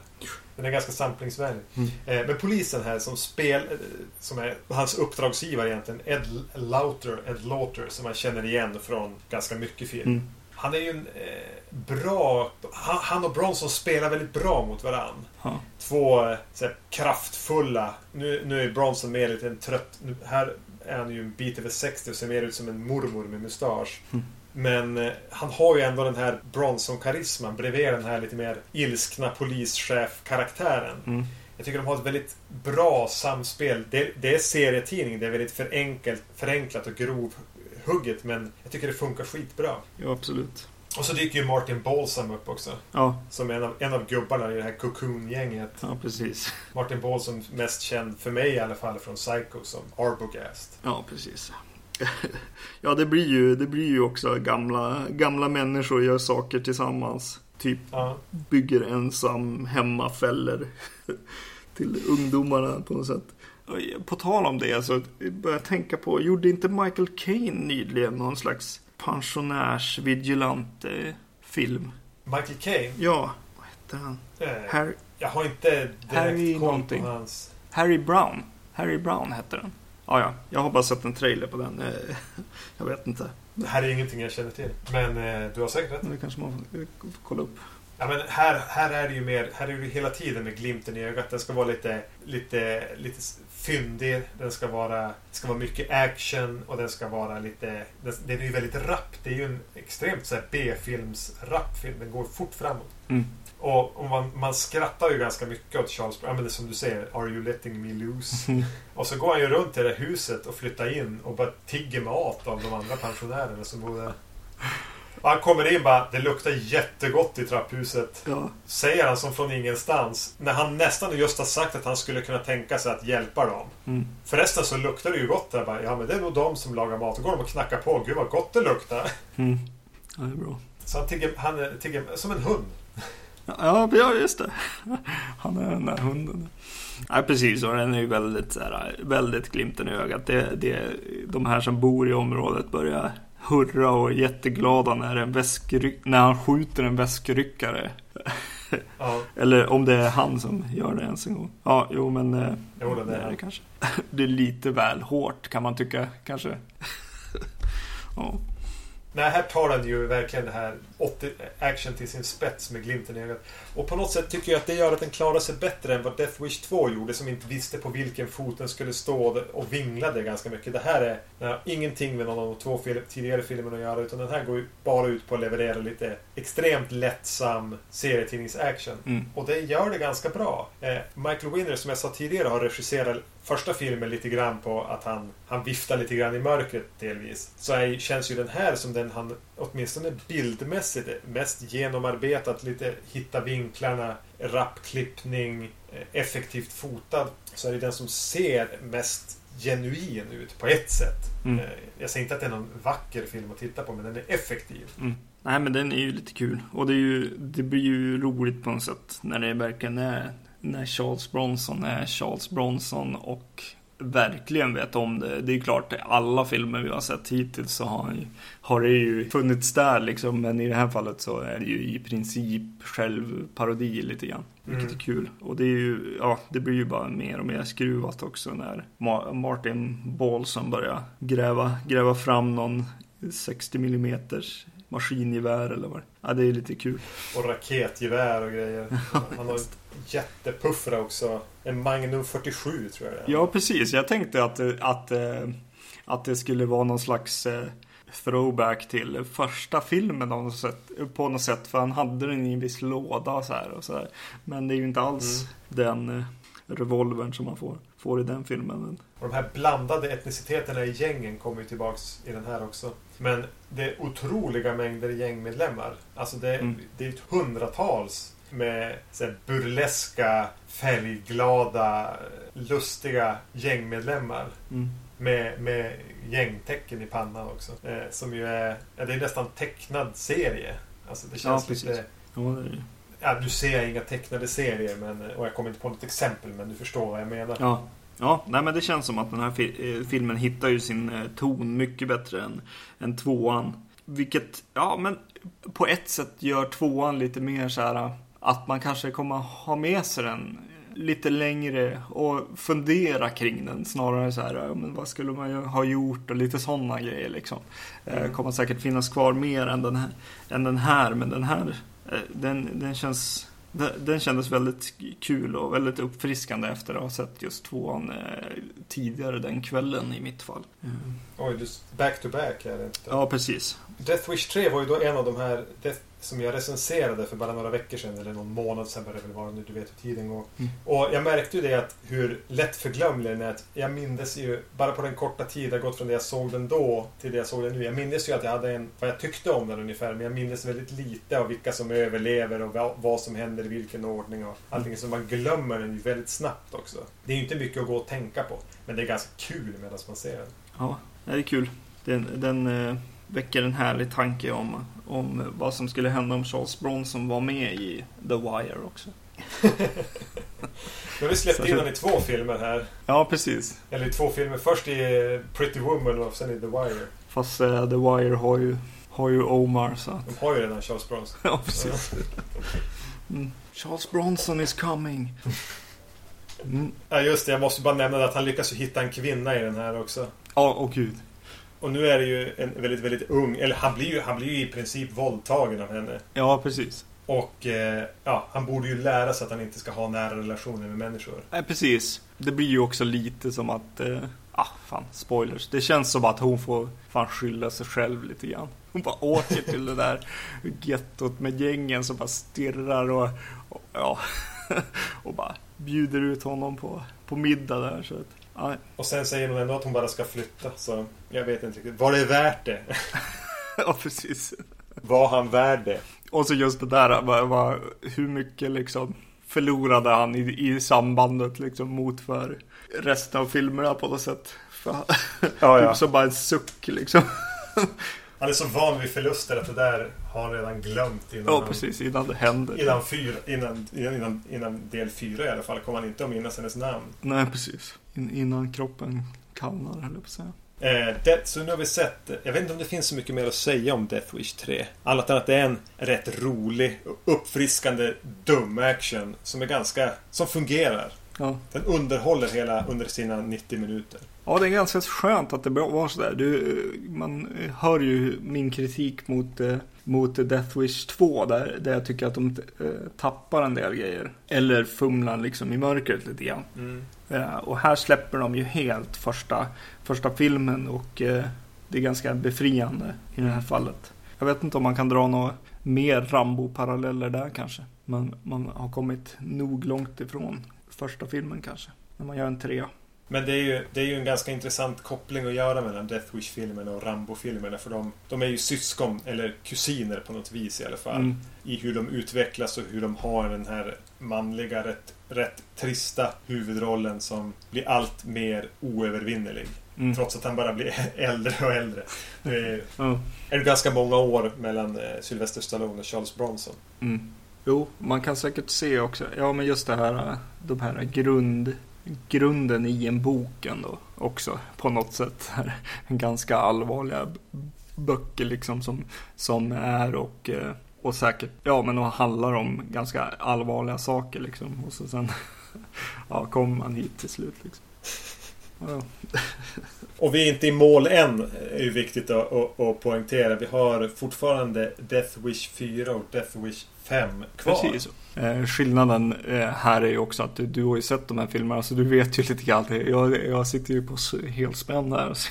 Den är ganska samplingsvänlig. Mm. Eh, men polisen här som spel... eh, Som är hans uppdragsgivare egentligen, Ed Lauter, Ed Lauter, som man känner igen från ganska mycket film. Mm. Han är ju en eh, bra... Han, han och Bronson spelar väldigt bra mot varann. Ja. Två eh, så här, kraftfulla... Nu, nu är Bronson mer lite en trött... Nu, här är han ju en bit över 60 och ser mer ut som en mormor med mustasch. Mm. Men eh, han har ju ändå den här Bronson-karisman bredvid den här lite mer ilskna polischef-karaktären. Mm. Jag tycker de har ett väldigt bra samspel. Det, det är serietidning, det är väldigt förenkelt, förenklat och grovhugget men jag tycker det funkar skitbra. Ja, absolut. Och så dyker ju Martin Balsam upp också. Ja, Som en av, en av gubbarna i det här Cocoon-gänget. ja, precis. Martin Balsam mest känd för mig i alla fall från Psycho som Arbogast. Ja, precis. (laughs) ja, det blir ju, det blir ju också gamla, gamla människor gör saker tillsammans. Typ Ja. bygger ensam hemmafällor (laughs) till ungdomarna på något sätt. På tal om det så börjar jag tänka på, gjorde inte Michael Caine nyligen någon slags pensionärs-vigilante film? Michael Caine. Ja, vad hette han? Eh, Harry, jag har inte direkt Harry koll någonting. på hans... Harry Brown. Harry Brown hette den. Ja, ja, jag har bara sett en trailer på den. Eh, (laughs) Jag vet inte. Det här är ingenting jag känner till. Men eh, du har säkert rätt. Det kanske man får får kolla upp. Ja, men här, här är det ju mer, här är det ju hela tiden med glimten i ögat. Den ska vara lite, lite, lite fyndig. Den ska vara, det ska vara mycket action och den ska vara lite, den, är ju väldigt rapp. Det är ju en extremt B-films rapfilm. Den går fort framåt. Mm. Och, och man, man skrattar ju ganska mycket åt Charles Brown. Ja, men som du säger, Are you letting me loose? Och så går han ju runt i det här huset och flyttar in och bara tigger mat av de andra pensionärerna som bor där. Han kommer in bara, det luktar jättegott i trapphuset. Ja, Säger han som från ingenstans. När han nästan just har sagt att han skulle kunna tänka sig att hjälpa dem. mm. Förresten så luktar det ju gott där. Bara, ja men det är nog de som lagar mat. Då går de och knackar på. Gud vad gott det luktar. Mm. Ja, det är bra. Så han tigger, han tigger som en hund. Ja, ja, just det. (laughs) Han är den där hunden. Nej, precis. Och den är ju väldigt, så här, väldigt glimten i ögat. Det, det, de här som bor i området börjar hurra och är jätteglada när, en när han skjuter en väskryckare. Ja, (laughs) Eller om det är han som gör det ens en gång. Ja, jo men eh, jo, det det är det kanske. (laughs) Det är lite väl hårt kan man tycka kanske. (laughs) ja. Nej, här tar den ju verkligen det här 80 action till sin spets med glimten i ögat. Och på något sätt tycker jag att det gör att den klarar sig bättre än vad Death Wish 2 gjorde som inte visste på vilken fot den skulle stå och vinglade ganska mycket. Det här är har ingenting med någon av de två fil tidigare filmerna att göra utan den här går ju bara ut på att leverera lite extremt lättsam serietidningsaction. Mm. Och det gör det ganska bra. Eh, Michael Winner, som jag sa tidigare, har regisserat första filmen lite grann på att han, han viftar lite grann i mörkret delvis. Så är, känns ju den här som den han, åtminstone bildmässigt, mest genomarbetat. Lite hitta vinklarna, rappklippning, eh, effektivt fotad. Så är det den som ser mest genuin ut på ett sätt. Mm. Eh, Jag säger inte att det är någon vacker film att titta på, men den är effektiv. Mm. Nej men den är ju lite kul. Och det, är ju, det blir ju roligt på något sätt. När det verkligen är när Charles Bronson är Charles Bronson och verkligen vet om det. Det är klart, alla filmer vi har sett hittills så har, ju- har det ju funnits där liksom. Men i det här fallet så är det ju i princip självparodi lite grann. Vilket Mm. är kul. Och det är ju, ja, det blir ju bara mer och mer skruvat också när Ma- Martin Balsam börjar gräva, gräva fram någon 60 mm maskingevär eller vad Ja, det är lite kul. Och raketgevär och grejer. (laughs) Han har jättepuffra också. En Magnum 47 tror jag det är. Ja, precis. Jag tänkte att, att, eh, att det skulle vara någon slags eh, throwback till första filmen av något sätt, på något sätt. För han hade den i en viss låda så här och så här. Men det är ju inte alls Mm. den eh, revolvern som man får, får i den filmen. Men, Och de här blandade etniciteterna i gängen kommer ju tillbaks i den här också. Men det är otroliga mängder gängmedlemmar. Alltså det, Mm. det är ett hundratals med så burleska, färgglada, lustiga gängmedlemmar. mm. Med, med gängtecken i pannan också. Eh, som ju är, ja, det är nästan tecknad serie. Alltså det känns Ja, lite... Det Ja, nu ser jag inga tecknade serier men, och jag kommer inte på något exempel men du förstår vad jag menar. Ja, ja nej, men det känns som att den här fi- eh, filmen hittar ju sin eh, ton mycket bättre än, än tvåan. Vilket, ja men på ett sätt gör tvåan lite mer så här att man kanske kommer ha med sig den lite längre och fundera kring den snarare så här, men vad skulle man ha gjort och lite sådana grejer liksom. Eh, Mm. Kommer säkert finnas kvar mer än den här, än den här men den här, eh, den, den känns den, kändes väldigt kul och väldigt uppfriskande efter att ha sett just tvåan eh, tidigare den kvällen i mitt fall. Oj, du, back to back är det inte. Ja, precis. Death Wish 3 var ju då en av de här Death, som jag recenserade för bara några veckor sedan, eller någon månad sedan det väl vara nu, du vet hur tiden går. Mm. Och jag märkte ju det att hur lätt förglömlig den är. Att jag mindes ju, bara på den korta tid det gått från det jag såg den då till det jag såg den nu. Jag mindes ju att jag hade en, vad jag tyckte om den ungefär, men jag mindes väldigt lite av vilka som överlever och vad, vad som händer i vilken ordning och allting. Så man glömmer den ju väldigt snabbt också. Det är ju inte mycket att gå och tänka på, men det är ganska kul medan man ser den. Ja, det är kul. Den, den eh, väcker en härlig tanke om, om vad som skulle hända om Charles Bronson var med i The Wire också. Har vi släppt in den i två filmer här. Ja, precis. Eller i två filmer. Först i Pretty Woman och sen i The Wire. Fast eh, The Wire har ju, har ju Omar så att... De har ju redan Charles Bronson. Ja, precis. Mm. Charles Bronson is coming. Mm. Ja just det, jag måste bara nämna att han lyckas ju hitta en kvinna i den här också. Ja, åh gud. Och nu är det ju en väldigt, väldigt ung, eller han blir ju, han blir ju i princip våldtagen av henne. Ja, precis. Och eh, ja, han borde ju lära sig att han inte ska ha nära relationer med människor. Nej, precis. Det blir ju också lite som att... Eh, ah, fan, spoilers. Det känns som att hon får fan skylla sig själv lite grann. Hon bara åker till det där gettot med gängen som bara stirrar och, och ja, (laughs) och bara bjuder ut honom på, på middag där. Så att, ja, Och sen säger hon ändå att hon bara ska flytta, så jag vet inte riktigt. Var det värt det? (laughs) ja, precis. Var han värd det? Och så just det där, vad, vad, hur mycket liksom förlorade han i, i sambandet liksom mot för resten av filmerna på något sätt. För, Ja, ja. (laughs) Som bara en suck liksom. (laughs) Han är så van vid förluster att det där har han redan glömt innan, Ja, precis, innan det händer. innan, fyra, innan, innan, innan del fyra i alla fall kommer han inte att minnas hennes namn. Nej, precis. In, innan kroppen kallnar, höll jag på att säga. Eh, det, så nu har vi sett, jag vet inte om det finns så mycket mer att säga om Death Wish 3. Annat än att det är en rätt rolig, uppfriskande, dum action som är ganska, som fungerar. Ja. Den underhåller hela under sina 90 minuter. Ja, det är ganska skönt att det var sådär. Du, man hör ju min kritik mot, eh, mot Death Wish 2 där, där jag tycker att de eh, tappar en del grejer. Eller fumlar liksom i mörkret lite grann. Mm. Eh, och här släpper de ju helt första, första filmen och eh, det är ganska befriande i det här fallet. Jag vet inte om man kan dra några mer Rambo-paralleller där kanske. Men man har kommit nog långt ifrån första filmen kanske. När man gör en trea. Men det är, ju, det är ju en ganska intressant koppling att göra mellan Death Wish-filmerna och Rambo-filmerna. För de, de är ju syskon, eller kusiner på något vis i alla fall. Mm. I hur de utvecklas och hur de har den här manliga, rätt, rätt trista huvudrollen som blir allt mer oövervinnerlig. Mm. Trots att han bara blir (laughs) äldre och äldre. Det är, Ja. är det ganska många år mellan eh, Sylvester Stallone och Charles Bronson. Mm. Jo, man kan säkert se också. Ja, men just det här, de här grund, grunden i en bok ändå också på något sätt. Ganska allvarliga böcker liksom som, som är och, eh, och säkert, ja men de handlar om ganska allvarliga saker liksom. Och så sen, (laughs) ja, kommer man hit till slut liksom. Ja. Och vi är inte i mål än, är ju viktigt att, att, att poängtera. Vi har fortfarande Death Wish 4 och Death Wish 5 kvar. Precis. Eh, skillnaden eh, här är ju också att du, du har ju sett de här filmerna så du vet ju lite grann. Jag, jag sitter ju på helspänn där. (laughs) Så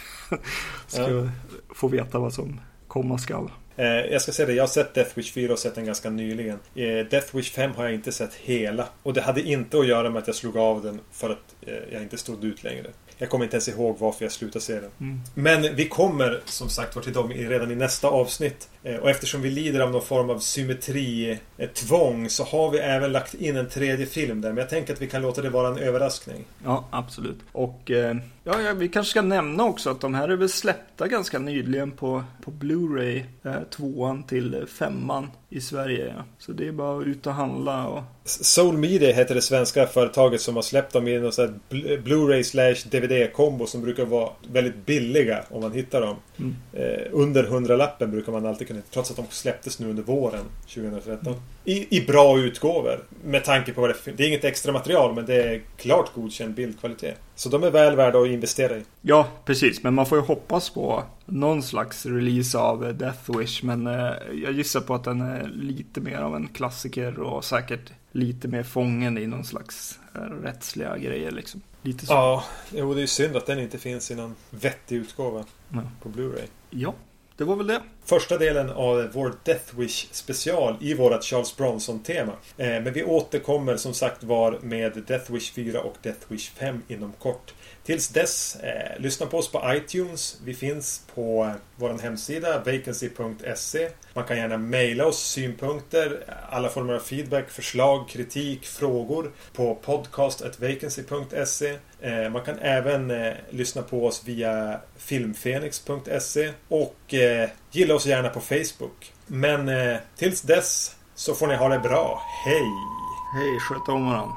ska Ja. få veta vad som komma skall. Eh, jag ska säga det, jag har sett Death Wish 4 och sett den ganska nyligen. Eh, Death Wish 5 har jag inte sett hela. Och det hade inte att göra med att jag slog av den för att eh, jag inte stod ut längre. Jag kommer inte ens ihåg varför jag slutade se den. Mm. Men vi kommer som sagt var till dem redan i nästa avsnitt. Eh, Och eftersom vi lider av någon form av symmetri-tvång så har vi även lagt in en tredje film där. Men jag tänker att vi kan låta det vara en överraskning. Ja, absolut. Och eh, ja, ja, vi kanske ska nämna också att de här är väl släppta ganska nyligen på, på Blu-ray. Eh, tvåan till femman i Sverige. Ja. Så det är bara ut och handla och Soul Media heter det svenska företaget som har släppt dem i någon sån här Blu- Blu-ray slash DVD-kombo som brukar vara väldigt billiga om man hittar dem. Mm. Eh, under 100-lappen brukar man alltid kunna Trots att de släpptes nu under våren 2013. I, I bra utgåvor. Med tanke på vad det Det är inget extra material men det är klart godkänd bildkvalitet. Så de är väl värda att investera i. Ja, precis. Men man får ju hoppas på någon slags release av eh, Death Wish. Men eh, jag gissar på att den är lite mer av en klassiker och säkert lite mer fången i någon slags eh, rättsliga grejer liksom. Lite så. Ja, jo det är synd att den inte finns i någon vettig utgåva Ja. på Blu-ray. ja, det var väl det. Första delen av vår Death Wish special i vårat Charles Bronson-tema. Eh, men vi återkommer som sagt var med Death Wish 4 och Death Wish 5 inom kort. Tills dess, eh, lyssna på oss på iTunes. Vi finns på eh, vår hemsida vacancy.se. Man kan gärna mejla oss synpunkter, alla former av feedback, förslag, kritik, frågor på podcast.vacancy.se. Eh, man kan även eh, lyssna på oss via filmfenix.se och eh, gilla oss gärna på Facebook. Men tills dess så får ni ha det bra. Hej! Hej, sköt om varandra.